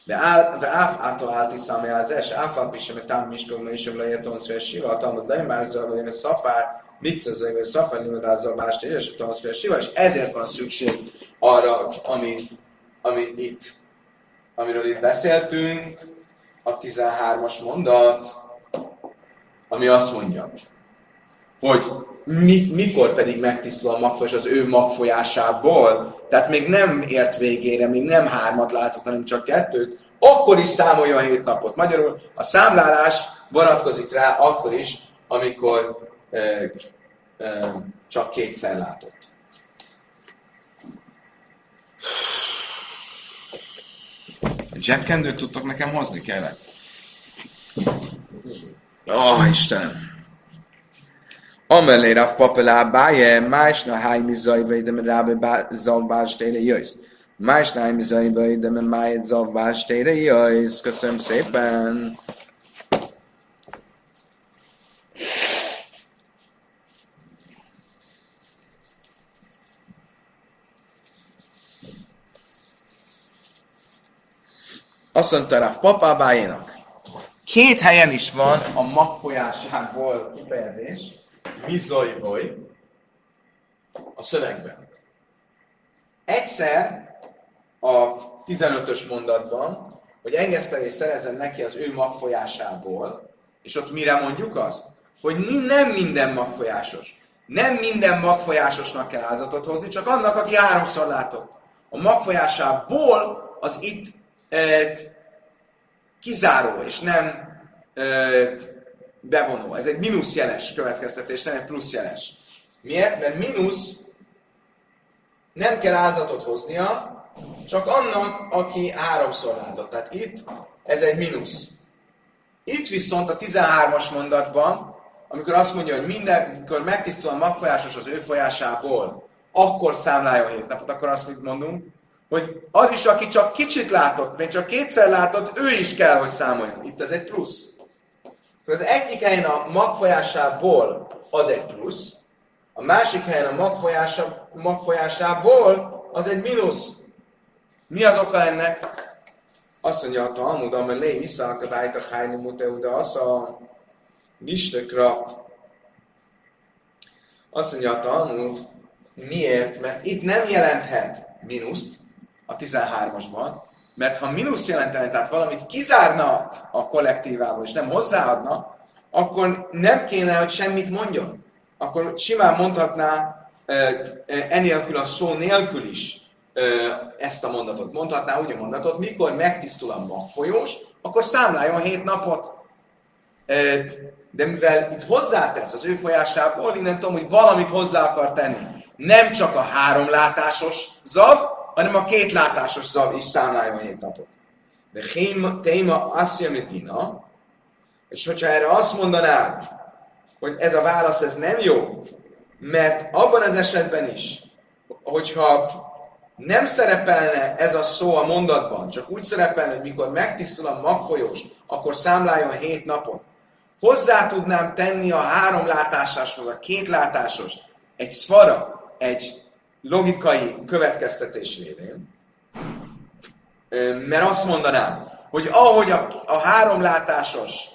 De áf által állti számjázás, áfal pisem, tám miskogma is, hogy lejeton szél siva, a talmud lejmárzzal, vagy a szafár, Mitzazai vagy Szafar Limadázza a Bást és a Tamaszfél Siva, és ezért van szükség arra, ami, ami itt, amiről itt beszéltünk, a 13-as mondat, ami azt mondja, hogy mi, mikor pedig megtisztul a magfolyás az ő magfolyásából, tehát még nem ért végére, még nem hármat látott, hanem csak kettőt, akkor is számolja a hét napot. Magyarul a számlálás vonatkozik rá akkor is, amikor csak kétszer látott. Zsebkendőt tudtok nekem hozni, kellett? Ó, oh, Istenem! Amelé Rav Papelá Báje, másna hájmi zajvai, de rábe zavbástéle jöjsz. Másna hájmi zajvai, de mert májed zavbástéle jöjsz. Köszönöm szépen! Azt mondta Ráf papábájénak, két helyen is van a magfolyásából kifejezés, mizojvoj, a szövegben. Egyszer a 15-ös mondatban, hogy engesztelés szerezzen neki az ő magfolyásából, és ott mire mondjuk azt? Hogy nem minden magfolyásos. Nem minden magfolyásosnak kell áldozatot hozni, csak annak, aki háromszor látott. A magfolyásából az itt kizáró, és nem bevonó. Ez egy mínusz jeles következtetés, nem egy plusz jeles. Miért? Mert mínusz nem kell áldozatot hoznia, csak annak, aki háromszor látott. Tehát itt ez egy mínusz. Itt viszont a 13-as mondatban, amikor azt mondja, hogy minden, amikor megtisztul a magfolyásos az ő folyásából, akkor számláljon hét napot, akkor azt mit mondunk, hogy az is, aki csak kicsit látott, még csak kétszer látott, ő is kell, hogy számoljon. Itt ez egy plusz. Az egyik helyen a magfolyásából az egy plusz, a másik helyen a magfolyása, magfolyásából az egy mínusz. Mi az oka ennek? Azt mondja a Talmud, amely lé iszalak a dájta hájni muteu, de az a nistökra. Azt mondja a Talmud, miért? Mert itt nem jelenthet mínuszt a 13-asban, mert ha mínuszt jelentene, tehát valamit kizárna a kollektívából, és nem hozzáadna, akkor nem kéne, hogy semmit mondjon. Akkor simán mondhatná enélkül a szó nélkül is ezt a mondatot. Mondhatná úgy a mondatot, mikor megtisztul a magfolyós, akkor számláljon hét napot. De mivel itt hozzátesz az ő folyásából, innen tudom, hogy valamit hozzá akar tenni. Nem csak a háromlátásos zav, hanem a kétlátásos zav is számláljon hét napot. De téma azt dina, és hogyha erre azt mondanád, hogy ez a válasz ez nem jó, mert abban az esetben is, hogyha nem szerepelne ez a szó a mondatban, csak úgy szerepelne, hogy mikor megtisztul a magfolyós, akkor számláljon hét napot. Hozzá tudnám tenni a három látásáshoz, a két látásos, egy szfara, egy logikai következtetés révén, mert azt mondanám, hogy ahogy a, a három látásos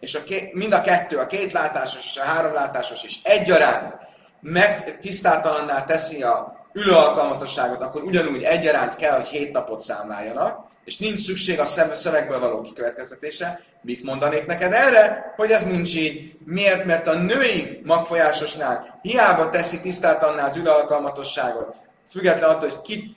és a két, mind a kettő, a két látásos és a három látásos is egyaránt meg tisztátalanná teszi a ülő akkor ugyanúgy egyaránt kell, hogy hét napot számláljanak, és nincs szükség a szövegből való kikövetkeztetése. Mit mondanék neked erre, hogy ez nincs így? Miért? Mert a női magfolyásosnál hiába teszi tisztátalanná az ülő alkalmatosságot, független attól, hogy ki,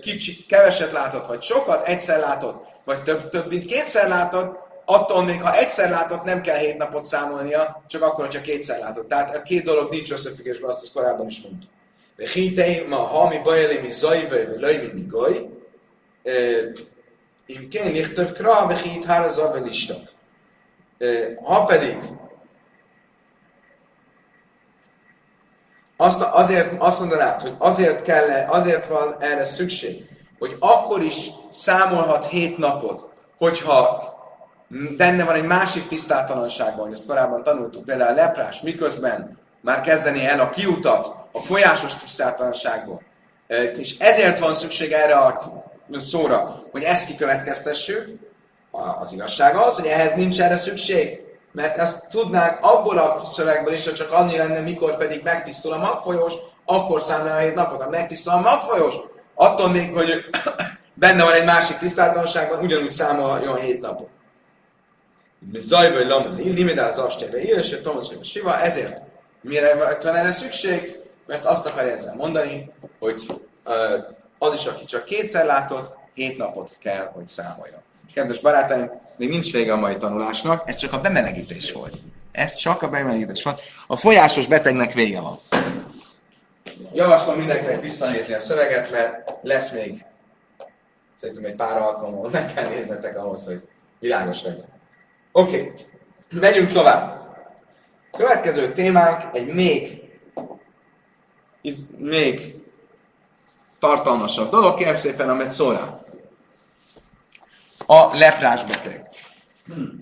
kicsi, keveset látott, vagy sokat, egyszer látott, vagy több, több mint kétszer látott, attól még, ha egyszer látott, nem kell hét napot számolnia, csak akkor, hogyha kétszer látott. Tehát a két dolog nincs összefüggésben, azt, azt korábban is mondtuk. De ha mi bajeli, mi zajver, vagy löj, mindig goly, im kén lichtöv kra, ve hit hára zavel istak. Ha pedig azt, azért azt mondanád, hogy azért kell, azért van erre szükség, hogy akkor is számolhat hét napot, hogyha benne van egy másik tisztátalanságban, hogy ezt korábban tanultuk, például a leprás, miközben már kezdeni el a kiutat a folyásos tisztátalanságból. És ezért van szükség erre a szóra, hogy ezt kikövetkeztessük. Az igazság az, hogy ehhez nincs erre szükség, mert ezt tudnánk abból a szövegből is, hogy csak annyi lenne, mikor pedig megtisztul a magfolyós, akkor számlál a hét napot. Ha megtisztul a magfolyós, attól még, hogy <coughs> benne van egy másik tisztátalanságban, ugyanúgy számoljon hét napot. Zajvai Laman, Limidál Zastere, és Thomas a Siva, ezért mire van erre szükség? Mert azt akarja ezzel mondani, hogy az is, aki csak kétszer látott, hét napot kell, hogy számolja. Kedves barátaim, még nincs vége a mai tanulásnak, ez csak a bemelegítés volt. Ez csak a bemelegítés volt. A folyásos betegnek vége van. Javaslom mindenkinek visszanézni a szöveget, mert lesz még szerintem egy pár alkalommal meg kell néznetek ahhoz, hogy világos legyen. Oké, okay. megyünk tovább. Következő témánk egy még, még tartalmasabb dolog, kérem szépen a metszóra. A leprás beteg. Hmm.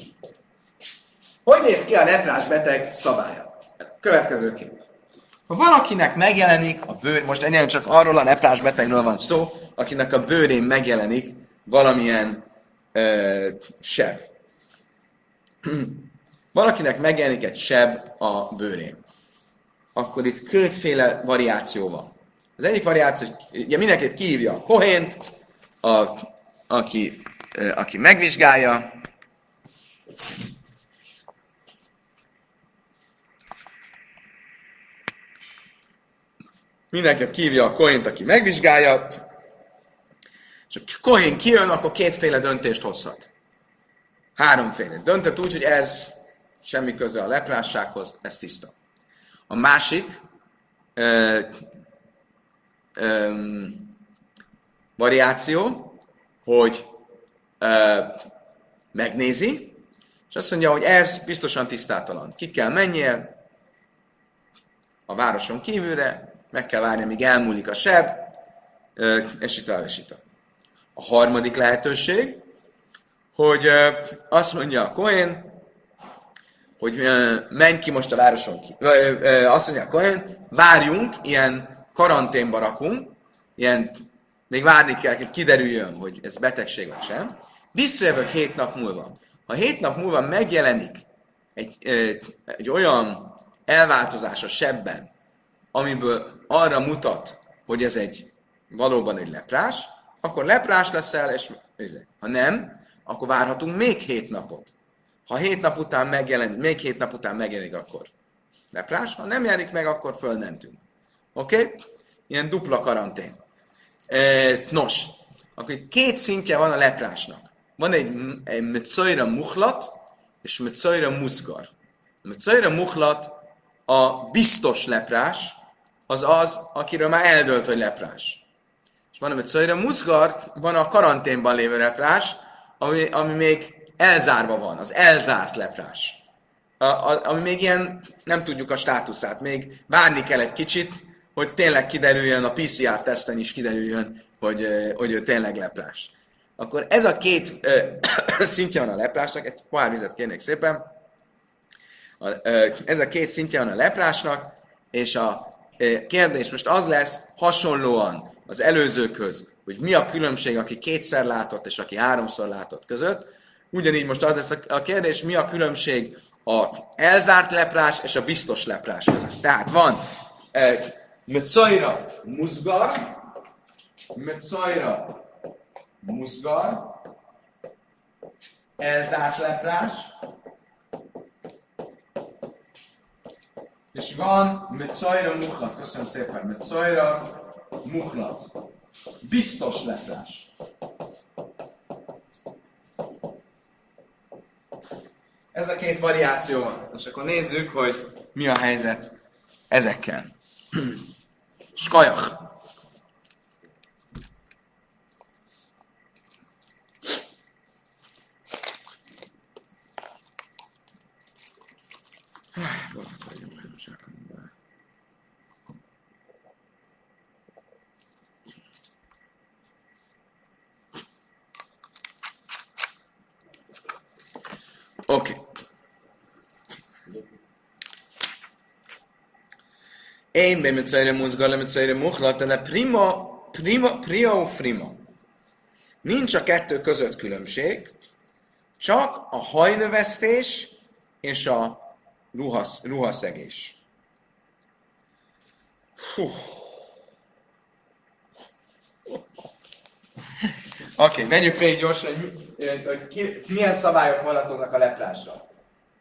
Hogy néz ki a leprás beteg szabálya? Következőként. Ha valakinek megjelenik a bőr, most ennél csak arról a leprás betegről van szó, akinek a bőrén megjelenik valamilyen ö, seb. valakinek megjelenik egy seb a bőrén, akkor itt kétféle variáció van. Az egyik variáció, hogy ugye mindenképp kihívja a kohént, a, aki, aki megvizsgálja, mindenképp kívja a kohént, aki megvizsgálja, és a kohén kijön, akkor kétféle döntést hozhat. Háromféle. Döntött úgy, hogy ez semmi köze a leprássághoz, ez tiszta. A másik ö, ö, variáció, hogy ö, megnézi, és azt mondja, hogy ez biztosan tisztátalan. Ki kell menjél, a városon kívülre, meg kell várni, amíg elmúlik a seb, és itt és itt. A harmadik lehetőség, hogy azt mondja a Cohen, hogy ö, menj ki most a városon ki. Ö, ö, azt mondja Cohen, várjunk, ilyen karanténba rakunk, ilyen, még várni kell, hogy kiderüljön, hogy ez betegség vagy sem. Visszajövök hét nap múlva. Ha hét nap múlva megjelenik egy, egy olyan elváltozás a sebben, amiből arra mutat, hogy ez egy valóban egy leprás, akkor leprás leszel, és ha nem, akkor várhatunk még hét napot. Ha hét nap után megjelenik, még hét nap után megjelenik, akkor leprás. Ha nem jelenik meg, akkor fölmentünk. Oké? Okay? Ilyen dupla karantén. E, nos, akkor itt két szintje van a leprásnak. Van egy, egy metszajra muhlat, és metszajra muszgar. A metszajra muhlat a biztos leprás, az az, akiről már eldölt, hogy leprás. És van a metszajra muszgar, van a karanténban lévő leprás, ami, ami még elzárva van, az elzárt leprás. A, a, ami még ilyen, nem tudjuk a státuszát, még várni kell egy kicsit, hogy tényleg kiderüljön, a PCR-teszten is kiderüljön, hogy, hogy ő tényleg leprás. Akkor ez a két ö, <coughs> szintje van a leprásnak, egy pár vizet kérnék szépen. A, ö, ez a két szintje van a leprásnak, és a ö, kérdés most az lesz, hasonlóan az előzőkhöz, hogy mi a különbség, aki kétszer látott és aki háromszor látott között. Ugyanígy most az lesz a kérdés, mi a különbség a elzárt leprás és a biztos leprás között. Tehát van Metzaira Muzgar, Metzaira Muzgar, elzárt leprás, és van Metzaira Muhlat, köszönöm szépen, Metzaira Muhlat, biztos leprás. Ez a két variáció van. És akkor nézzük, hogy mi a helyzet ezekkel. <clears throat> Skajach. Oké. Okay. Én be mitzayre muzga, le mitzayre muhlat, de prima, prima, pria o frima. Nincs a kettő között különbség, csak a hajnövesztés és a ruhasz, ruhaszegés. <laughs> Oké, okay, vegyük végig gyorsan, hogy, hogy ki, milyen szabályok vonatkoznak a leprásra.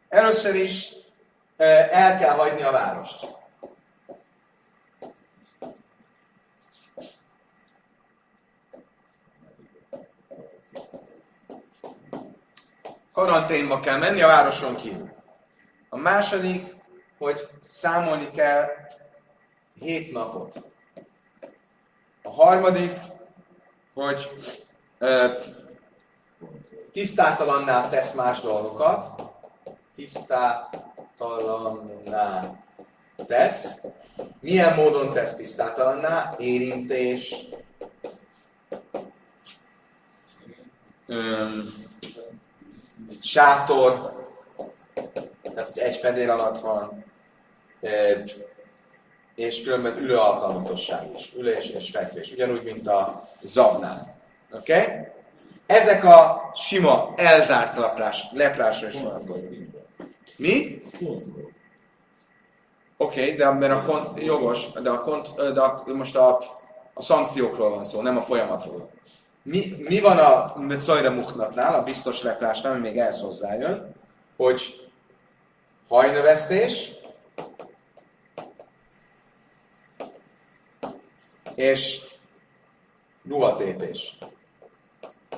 Először is el kell hagyni a várost. Karanténba kell menni a városon kívül. A második, hogy számolni kell hét napot. A harmadik, hogy ö, tisztátalanná tesz más dolgokat. Tisztátalanná tesz. Milyen módon tesz tisztátalanná? Érintés. Öm, sátor, tehát egy fedél alatt van, és különben ülő alkalmatosság is, ülés és fekvés, ugyanúgy, mint a zavnál. Oké? Okay? Ezek a sima, elzárt leprás, leprásra is vonatkoznak. Mi? Oké, okay, de mert a kont, jogos, de, a kont, de a, most a, a szankciókról van szó, nem a folyamatról. Mi, mi van a Mecajra Muhnatnál, a biztos leprásnál, ami még ehhez hozzájön, hogy hajnövesztés, és ruhatépés.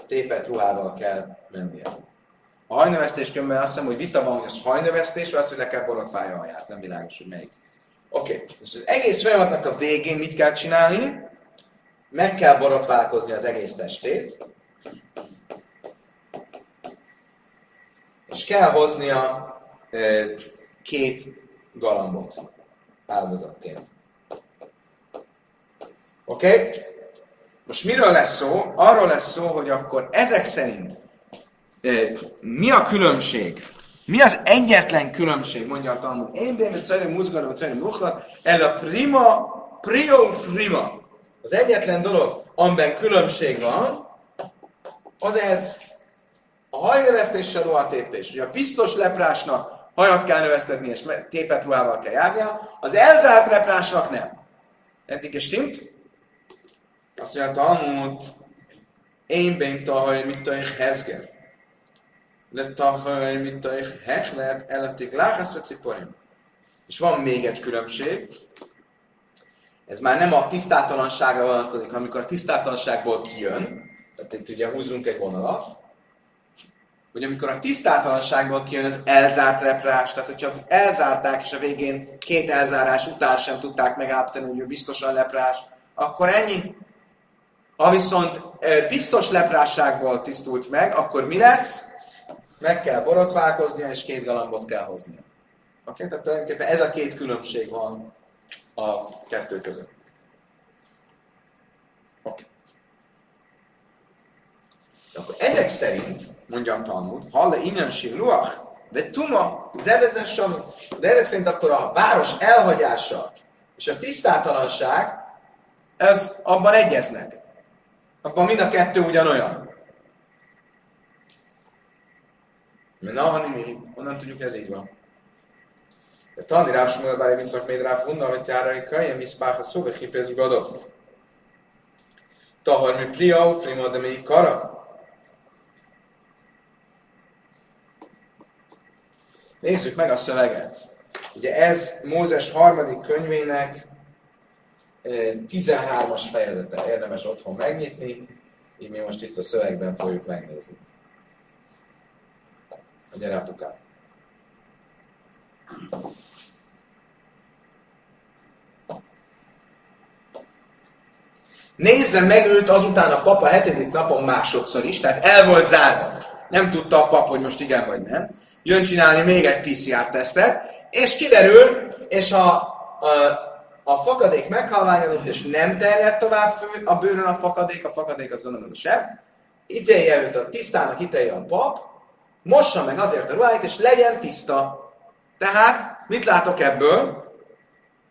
Tépet ruhával kell mennie. A hajnövesztés könyvben azt hiszem, hogy vita van, hogy az hajnövesztés, vagy az, hogy le kell borotválja a haját. Nem világos, hogy melyik. Oké, okay. és az egész folyamatnak a végén mit kell csinálni? Meg kell borotválkozni az egész testét, és kell hoznia két galambot. áldozatként. Oké? Okay? Most miről lesz szó? Arról lesz szó, hogy akkor ezek szerint mi a különbség? Mi az egyetlen különbség, mondja a Talmud? Én bém, szerint muzgalom, szerint muhlat, el a prima, prio prima. Az egyetlen dolog, amiben különbség van, az ez a hajnövesztéssel ruhatépés. Ugye a biztos leprásnak hajat kell növesztetni, és tépet ruhával kell járnia, az elzárt leprásnak nem. Eddig is stimmt? Azt mondja, Talmud, én bén tahaj, mit a hezger. Le tahaj, mit a hechlet, eletik láhász. És van még egy különbség, ez már nem a tisztátalanságra vonatkozik, amikor a tisztátalanságból kijön, tehát itt ugye húzunk egy vonalat, hogy amikor a tisztátalanságból kijön az elzárt reprás, tehát hogyha elzárták, és a végén két elzárás után sem tudták megállapítani, hogy ő biztosan leprás, akkor ennyi. Ha viszont biztos leprásságból tisztult meg, akkor mi lesz? Meg kell borotválkoznia, és két galambot kell hoznia. Oké? Okay? Tehát tulajdonképpen ez a két különbség van a kettő között. Oké. Okay. Akkor ezek szerint, mondja a Talmud, halle innen ruach, de tuma, zevezen sem, de ezek szerint akkor a város elhagyása és a tisztátalanság, ez abban egyeznek. Abban mind a kettő ugyanolyan. Mert na, mi, honnan tudjuk, ez így van. Tani Ráv Shmuel Bári Mitzvah Méd Ráv Funda, hogy Tárai Kajem Miszpáha Szóve Hipéz Gadok. Tahar mi Priau, Frima de még Kara. Nézzük meg a szöveget. Ugye ez Mózes harmadik könyvének 13-as fejezete. Érdemes otthon megnyitni, így mi most itt a szövegben fogjuk megnézni. Gyere apukám. Nézze meg őt azután a papa hetedik napon másodszor is, tehát el volt zárva. Nem tudta a pap, hogy most igen vagy nem. Jön csinálni még egy PCR-tesztet, és kiderül, és a, a, a fakadék meghalványodott, és nem terjedt tovább a bőrön a fakadék, a fakadék az gondolom az a seb, ítélje őt a tisztának, ítélje a pap, mossa meg azért a ruháit, és legyen tiszta. Tehát, mit látok ebből?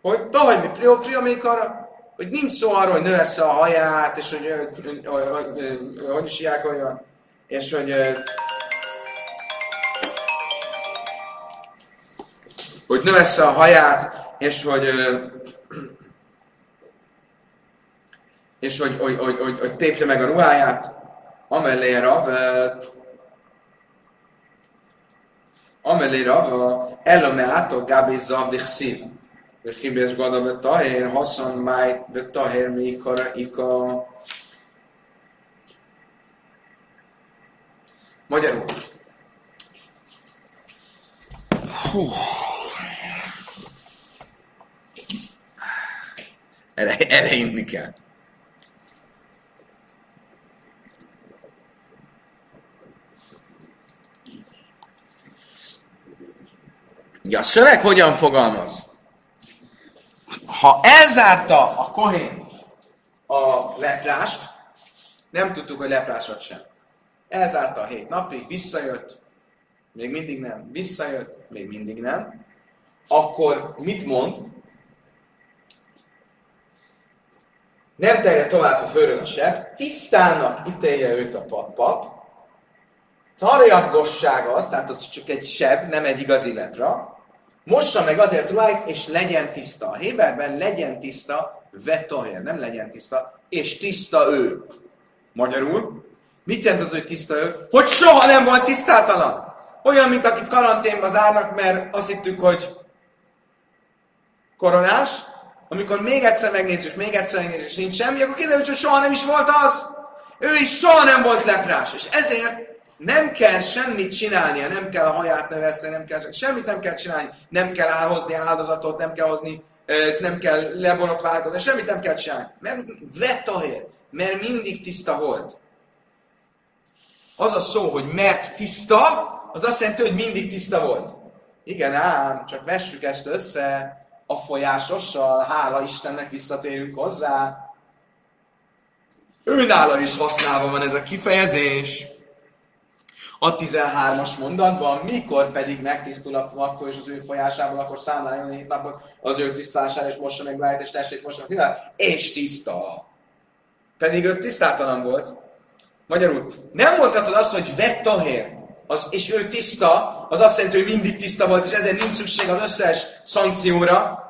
Hogy tovább mi priofriamékar, hogy nincs szó arról, hogy növesse a haját, és hogy hogy, hogy, is olyan, és hogy hogy növesse a haját, és hogy és hogy, hogy, hogy, hogy, hogy tépje meg a ruháját, amellé Rav, amellé Rav, elome átok Gábi Zavdik szív. Vehibes Gada Betahir, Hassan Májt Betahir Mikara Ika. Magyarul. Hú. Erre, erre inni kell. Ja, a szöveg hogyan fogalmaz? Ha elzárta a kohén a leprást, nem tudtuk, hogy leprás vagy sem. Elzárta a hét napig, visszajött, még mindig nem, visszajött, még mindig nem, akkor mit mond? Nem terjed tovább a főrön a seb, tisztának ítélje őt a pap, pap tarjagossága az, tehát az csak egy seb, nem egy igazi lepra, Mossa meg azért ruháit, és legyen tiszta. A Héberben legyen tiszta, vetohér, nem legyen tiszta, és tiszta ő. Magyarul, mit jelent az, hogy tiszta ő? Hogy soha nem volt tisztátalan. Olyan, mint akit karanténba zárnak, mert azt hittük, hogy koronás, amikor még egyszer megnézzük, még egyszer megnézzük, és nincs semmi, akkor kiderül, hogy soha nem is volt az. Ő is soha nem volt leprás, és ezért nem kell semmit csinálnia, nem kell a haját növeszteni, nem kell, semmit nem kell csinálni, nem kell elhozni áldozatot, nem kell hozni, nem kell leborotválkozni, semmit nem kell csinálni. Mert vetahér, mert mindig tiszta volt. Az a szó, hogy mert tiszta, az azt jelenti, hogy mindig tiszta volt. Igen ám, csak vessük ezt össze a folyásossal, hála Istennek visszatérünk hozzá. Őnála is használva van ez a kifejezés. A 13-as mondatban, mikor pedig megtisztul a magfoly és az ő folyásából, akkor számláljon hét napot az ő tisztálására, és mossa meg ráját, és tessék mossa meg és tiszta. Pedig ő tisztátalan volt. Magyarul, nem mondhatod azt, hogy vett tahér, az, és ő tiszta, az azt jelenti, hogy mindig tiszta volt, és ezért nincs szükség az összes szankcióra,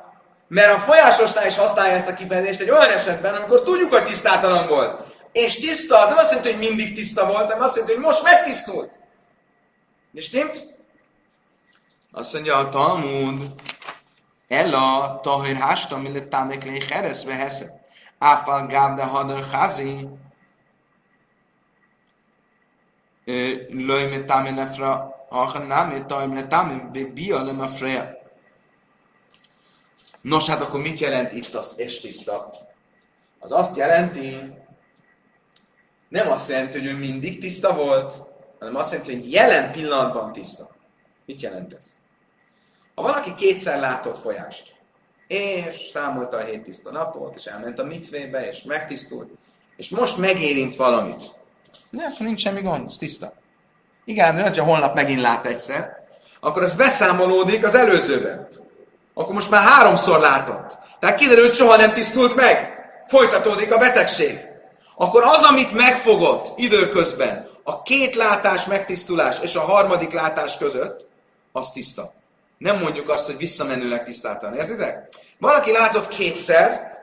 mert a folyásosnál is használja ezt a kifejezést egy olyan esetben, amikor tudjuk, hogy tisztátalan volt. És tiszta, nem azt jelenti, hogy mindig tiszta volt, hanem azt jelenti, hogy most megtisztult. És nem? Azt mondja a Talmud, Ella tahir hásta, millet támék lé hereszbe hesze. Áfal gáb de hadar házi. Lőj me támé lefra, ha nem, tahir me támé, bia le freja. Nos, hát akkor mit jelent itt az és tiszta? Az azt jelenti, nem azt jelenti, hogy ő mindig tiszta volt, hanem azt jelenti, hogy jelen pillanatban tiszta. Mit jelent ez? Ha valaki kétszer látott folyást, és számolta a hét tiszta napot, és elment a mikvébe, és megtisztult, és most megérint valamit, ne, akkor nincs semmi gond, ez tiszta. Igen, de ha holnap megint lát egyszer, akkor ez beszámolódik az előzőben. Akkor most már háromszor látott. Tehát kiderült, soha nem tisztult meg. Folytatódik a betegség. Akkor az, amit megfogott időközben, a két látás megtisztulás és a harmadik látás között, az tiszta. Nem mondjuk azt, hogy visszamenőleg tisztáltan. Értitek? Valaki látott kétszer,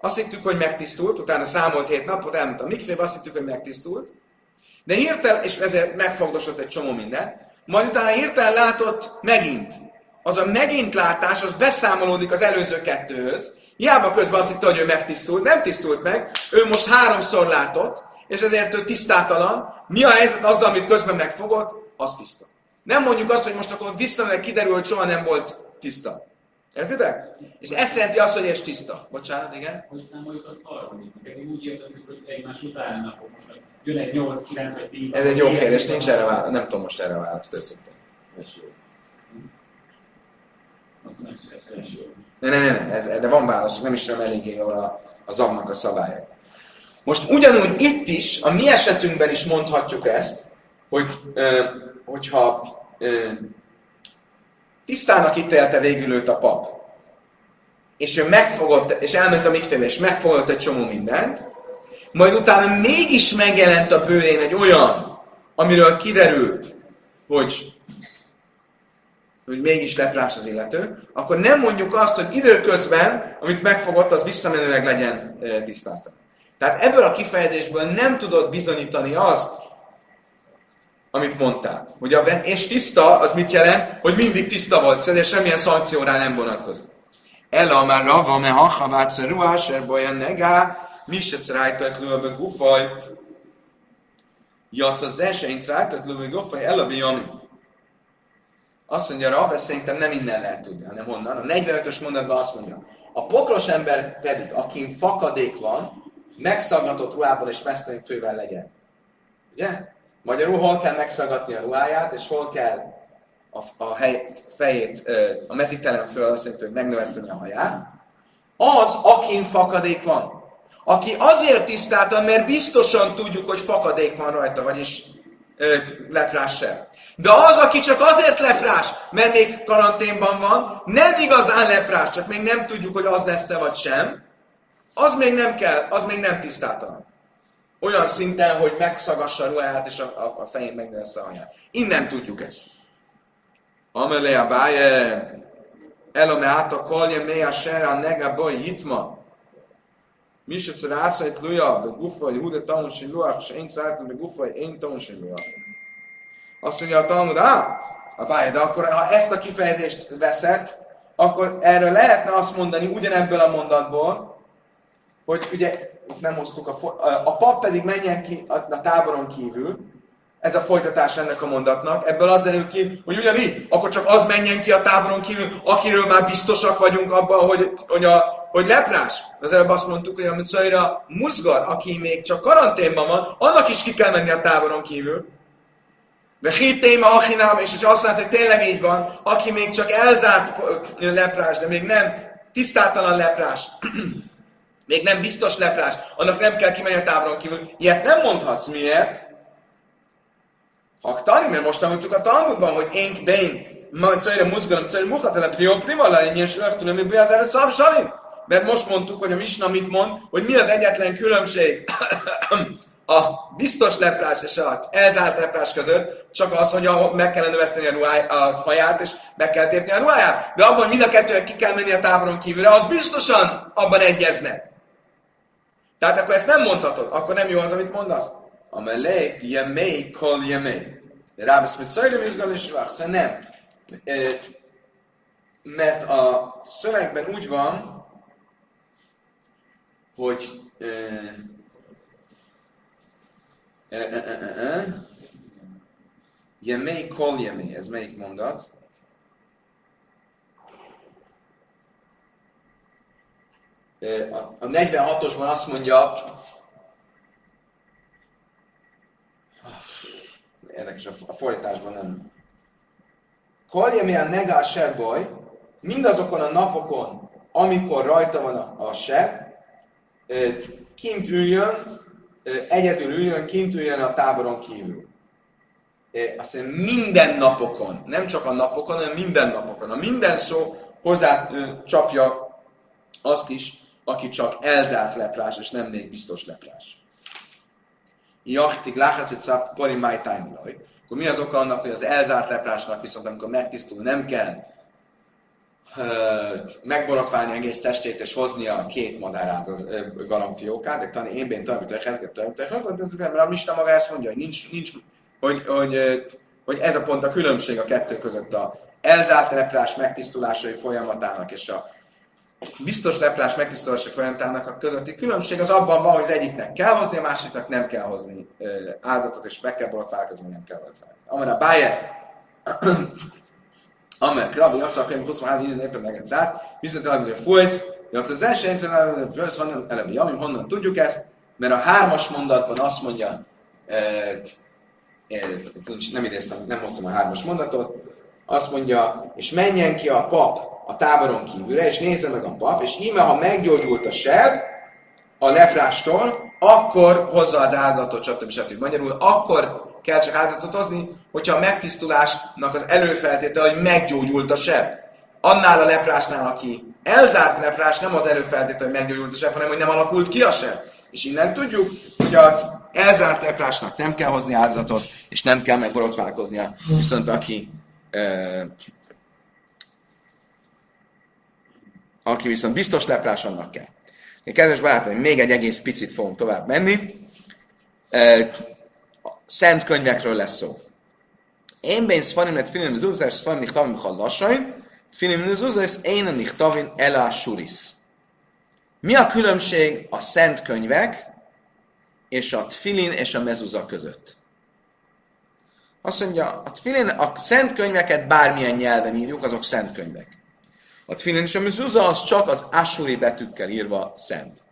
azt hittük, hogy megtisztult, utána számolt hét napot, elment a mikvébe, azt hittük, hogy megtisztult, de hirtelen, és ezért megfogdosott egy csomó minden, majd utána hirtelen látott megint. Az a megint látás, az beszámolódik az előző kettőhöz, Hiába közben azt hitte, hogy ő megtisztult, nem tisztult meg, ő most háromszor látott, és ezért ő tisztátalan. Mi a helyzet azzal, amit közben megfogott? Az tiszta. Nem mondjuk azt, hogy most akkor visszamenőleg kiderül, hogy soha nem volt tiszta. Értitek? És ez jelenti azt, hogy ez tiszta. Bocsánat, igen? Hogy számoljuk az harmadik. Pedig úgy értettük, hogy egymás után napok most meg jön egy 8, 9 vagy 10. Ez egy jó kérdés, nincs erre válasz. Nem tudom most erre választ, őszintén. Azt. Ne, ne, ne, ne, ez, erre van válasz, nem is nem eléggé jól a, a zabnak a szabályok. Most ugyanúgy itt is, a mi esetünkben is mondhatjuk ezt, hogy ö, hogyha ö, tisztának ítélte végül őt a pap, és ő megfogott, és elment a mikvébe, és megfogott egy csomó mindent, majd utána mégis megjelent a bőrén egy olyan, amiről kiderült, hogy hogy mégis leprás az illető, akkor nem mondjuk azt, hogy időközben, amit megfogott, az visszamenőleg legyen tisztáltan. Tehát ebből a kifejezésből nem tudod bizonyítani azt, amit mondtál. Hogy a és tiszta, az mit jelent? Hogy mindig tiszta volt, és ezért semmilyen szankció rá nem vonatkozik. Ella már rava, me hachavác ruháser bolyan negá, mi se crájtajt lőbe gufaj, jac az esényt crájtajt lőbe gufaj, ella. Azt mondja Rav, szerintem nem innen lehet tudni, hanem honnan. A 45-ös mondatban azt mondja, a pokros ember pedig, akin fakadék van, megszaggatott ruhában és mesztelen fővel legyen. Ugye? Magyarul hol kell megszaggatni a ruháját, és hol kell a, a hely, fejét, a mezitelen föl, azt jelenti, hogy megnöveszteni a haját. Az, akin fakadék van. Aki azért tisztáltan, mert biztosan tudjuk, hogy fakadék van rajta, vagyis ö, leprás sem. De az, aki csak azért leprás, mert még karanténban van, nem igazán leprás, csak még nem tudjuk, hogy az lesz-e vagy sem, az még nem kell, az még nem tisztátalan. Olyan szinten, hogy megszagassa a ruháját, és a, a, a fején megnövesz a haját. Innen tudjuk ezt. Amelé a báje, elome át a kolje, mely a serre, a nega boj hitma. Mi se cere ászait luja, be gufaj, hude tanulsi luja, és én szeretem, be gufaj, én tanulsi luja. Azt mondja a Talmud, á, a báj, de akkor ha ezt a kifejezést veszed, akkor erről lehetne azt mondani ugyanebből a mondatból, hogy ugye nem hoztuk a, fo- a a pap pedig menjen ki a, a táboron kívül, ez a folytatás ennek a mondatnak, ebből az derül ki, hogy ugye mi? Akkor csak az menjen ki a táboron kívül, akiről már biztosak vagyunk abban, hogy, hogy, a, hogy leprás. Az előbb azt mondtuk, hogy amit szóra muzgar, aki még csak karanténban van, annak is ki kell menni a táboron kívül. De hittéma achinám, és hogy azt mondta, hogy tényleg így van, aki még csak elzárt leprás, de még nem tisztátalan leprás, <clears throat> még nem biztos leprás, annak nem kell kimenni a táboron kívül. Ilyet nem mondhatsz. Miért? Haktani, mert most tanultuk a Talmudban, hogy én bein, majd szajra muzgalom, szajra muhatele prió privala, én is rögtön, ami az erre szav Mert most mondtuk, hogy a Misna mit mond, hogy mi az egyetlen különbség a biztos leprás és a elzárt leprás között, csak az, hogy meg kellene veszteni a, ruháj, a haját, és meg kell tépni a ruháját. De abban, hogy mind a kettő ki kell menni a táboron kívülre, az biztosan abban egyezne. Tehát akkor ezt nem mondhatod, akkor nem jó az, amit mondasz. Amelé, jemé, kol jemé. Rábesz, mit szajrem izgalmi Szóval nem. Mert a szövegben úgy van, hogy Jemé, kol jemé, ez melyik mondat? A 46-osban azt mondja, érdekes, a fordításban nem. Kolja a negá seboj, mindazokon a napokon, amikor rajta van a, a seb, kint üljön, egyedül üljön, kint üljön a táboron kívül. Azt mondja, minden napokon, nem csak a napokon, hanem minden napokon. A minden szó hozzá csapja azt is, aki csak elzárt leprás, és nem még biztos leprás. Jachtig láthatsz, hogy száp pori máj Akkor mi az oka annak, hogy az elzárt leprásnak viszont amikor megtisztul, nem kell megborotválni egész testét és hozni a két madárát, az galambfiókát, de talán én bén tanultam, hogy hezget, mert a Mista maga ezt mondja, hogy nincs, nincs hogy, hogy, hogy, ez a pont a különbség a kettő között a elzárt leprás megtisztulásai folyamatának és a biztos leprás megtisztulása folyamatának a közötti különbség. Az abban van, hogy az egyiknek kell hozni, a másiknak nem kell hozni áldozatot, és meg kell borotválkozni, nem kell borotválkozni. Amara Bájer, <coughs> Amer Krabi, Acak, Könyv, 23, minden éppen neked száz, viszont el, hogy folysz, az első egyszer, folysz, honnan elemi ami honnan tudjuk ezt, mert a hármas mondatban azt mondja, nem idéztem, nem hoztam a hármas mondatot, azt mondja, és menjen ki a pap a táboron kívülre, és nézze meg a pap, és íme, ha meggyógyult a seb a leprástól, akkor hozza az áldozatot, stb. stb. Magyarul akkor kell csak áldozatot hozni, hogyha a megtisztulásnak az előfeltétele, hogy meggyógyult a seb. Annál a leprásnál, aki elzárt leprás, nem az előfeltétele, hogy meggyógyult a seb, hanem hogy nem alakult ki a seb. És innen tudjuk, hogy a elzárt leprásnak nem kell hozni áldozatot, és nem kell megborotválkoznia. Viszont aki uh, aki viszont biztos leprás, annak kell. Kedves barátaim, még egy egész picit fogunk tovább menni. Szent könyvekről lesz szó. Én ben szfanim let finim és szfanim nichtavim lassain, finim zuzá, és én a nichtavin elá suris. Mi a különbség a szent könyvek és a tfilin és a mezuza között? Azt mondja, a tfilin, a szent könyveket bármilyen nyelven írjuk, azok szent könyvek. A tfilin és a mezuza az csak az asuri betűkkel írva szent.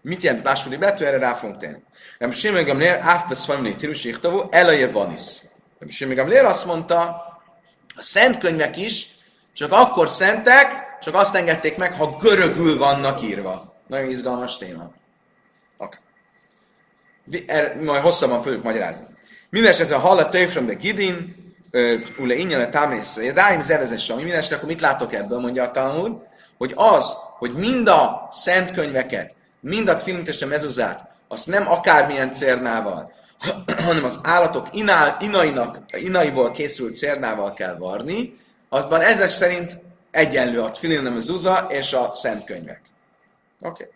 Mit jelent az asuri betű? Erre rá fogunk térni. Nem Simon Gamliel, Áfpesz Family Tirus Ichtavú, Elaje Vanis. Nem Simon Gamliel azt mondta, a szent könyvek is csak akkor szentek, csak azt engedték meg, ha görögül vannak írva. Nagyon izgalmas téma. Okay. Er, majd hosszabban fogjuk magyarázni. Mindenesetre, a Tőfröm de Gidin, ule ingyen a támész, dáim zevezes, ami mindenesetre, akkor mit látok ebből, mondja a Talmud, hogy az, hogy mind a szent könyveket, mind a a mezuzát, azt nem akármilyen cérnával, <clears throat> hanem az állatok iná, inainak, inaiból készült cérnával kell varni, azban ezek szerint egyenlő a tfilin, a mezuzá és a szent könyvek. Oké. Okay.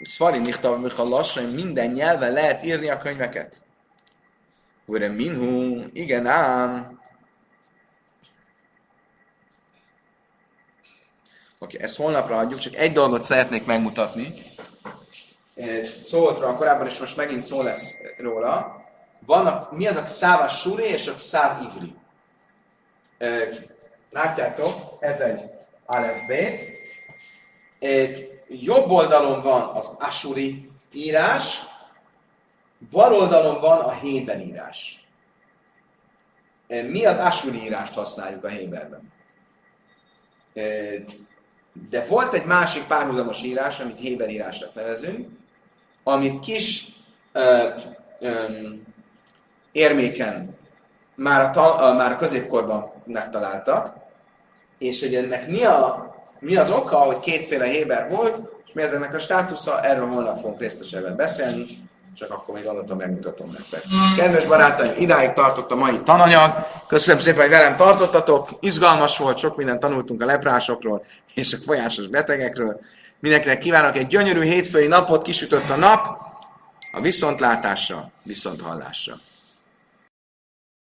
Szfari Michtav Michal lassan minden nyelven lehet írni a könyveket. Ure minhu, igen ám. Oké, okay, ezt holnapra adjuk, csak egy dolgot szeretnék megmutatni. Szólt róla korábban, és most megint szó lesz róla. Vannak, mi az a száva suri és a száv ivri. Látjátok, ez egy Aleph bét. Jobb oldalon van az Asuri írás, bal oldalon van a Héber írás. Mi az Asuri írást használjuk a Héberben? De volt egy másik párhuzamos írás, amit Héber írásnak nevezünk, amit kis ö, ö, érméken már a, ta, már a középkorban megtaláltak, és hogy ennek mi, a, mi az oka, hogy kétféle Héber volt, és mi ezeknek a státusza, erről holnap fogunk részletesebben beszélni, csak akkor még alatta megmutatom nektek. Kedves barátaim, idáig tartott a mai tananyag. Köszönöm szépen, hogy velem tartottatok. Izgalmas volt, sok mindent tanultunk a leprásokról és a folyásos betegekről. Mindenkinek kívánok egy gyönyörű hétfői napot, kisütött a nap, a viszontlátásra, viszonthallásra.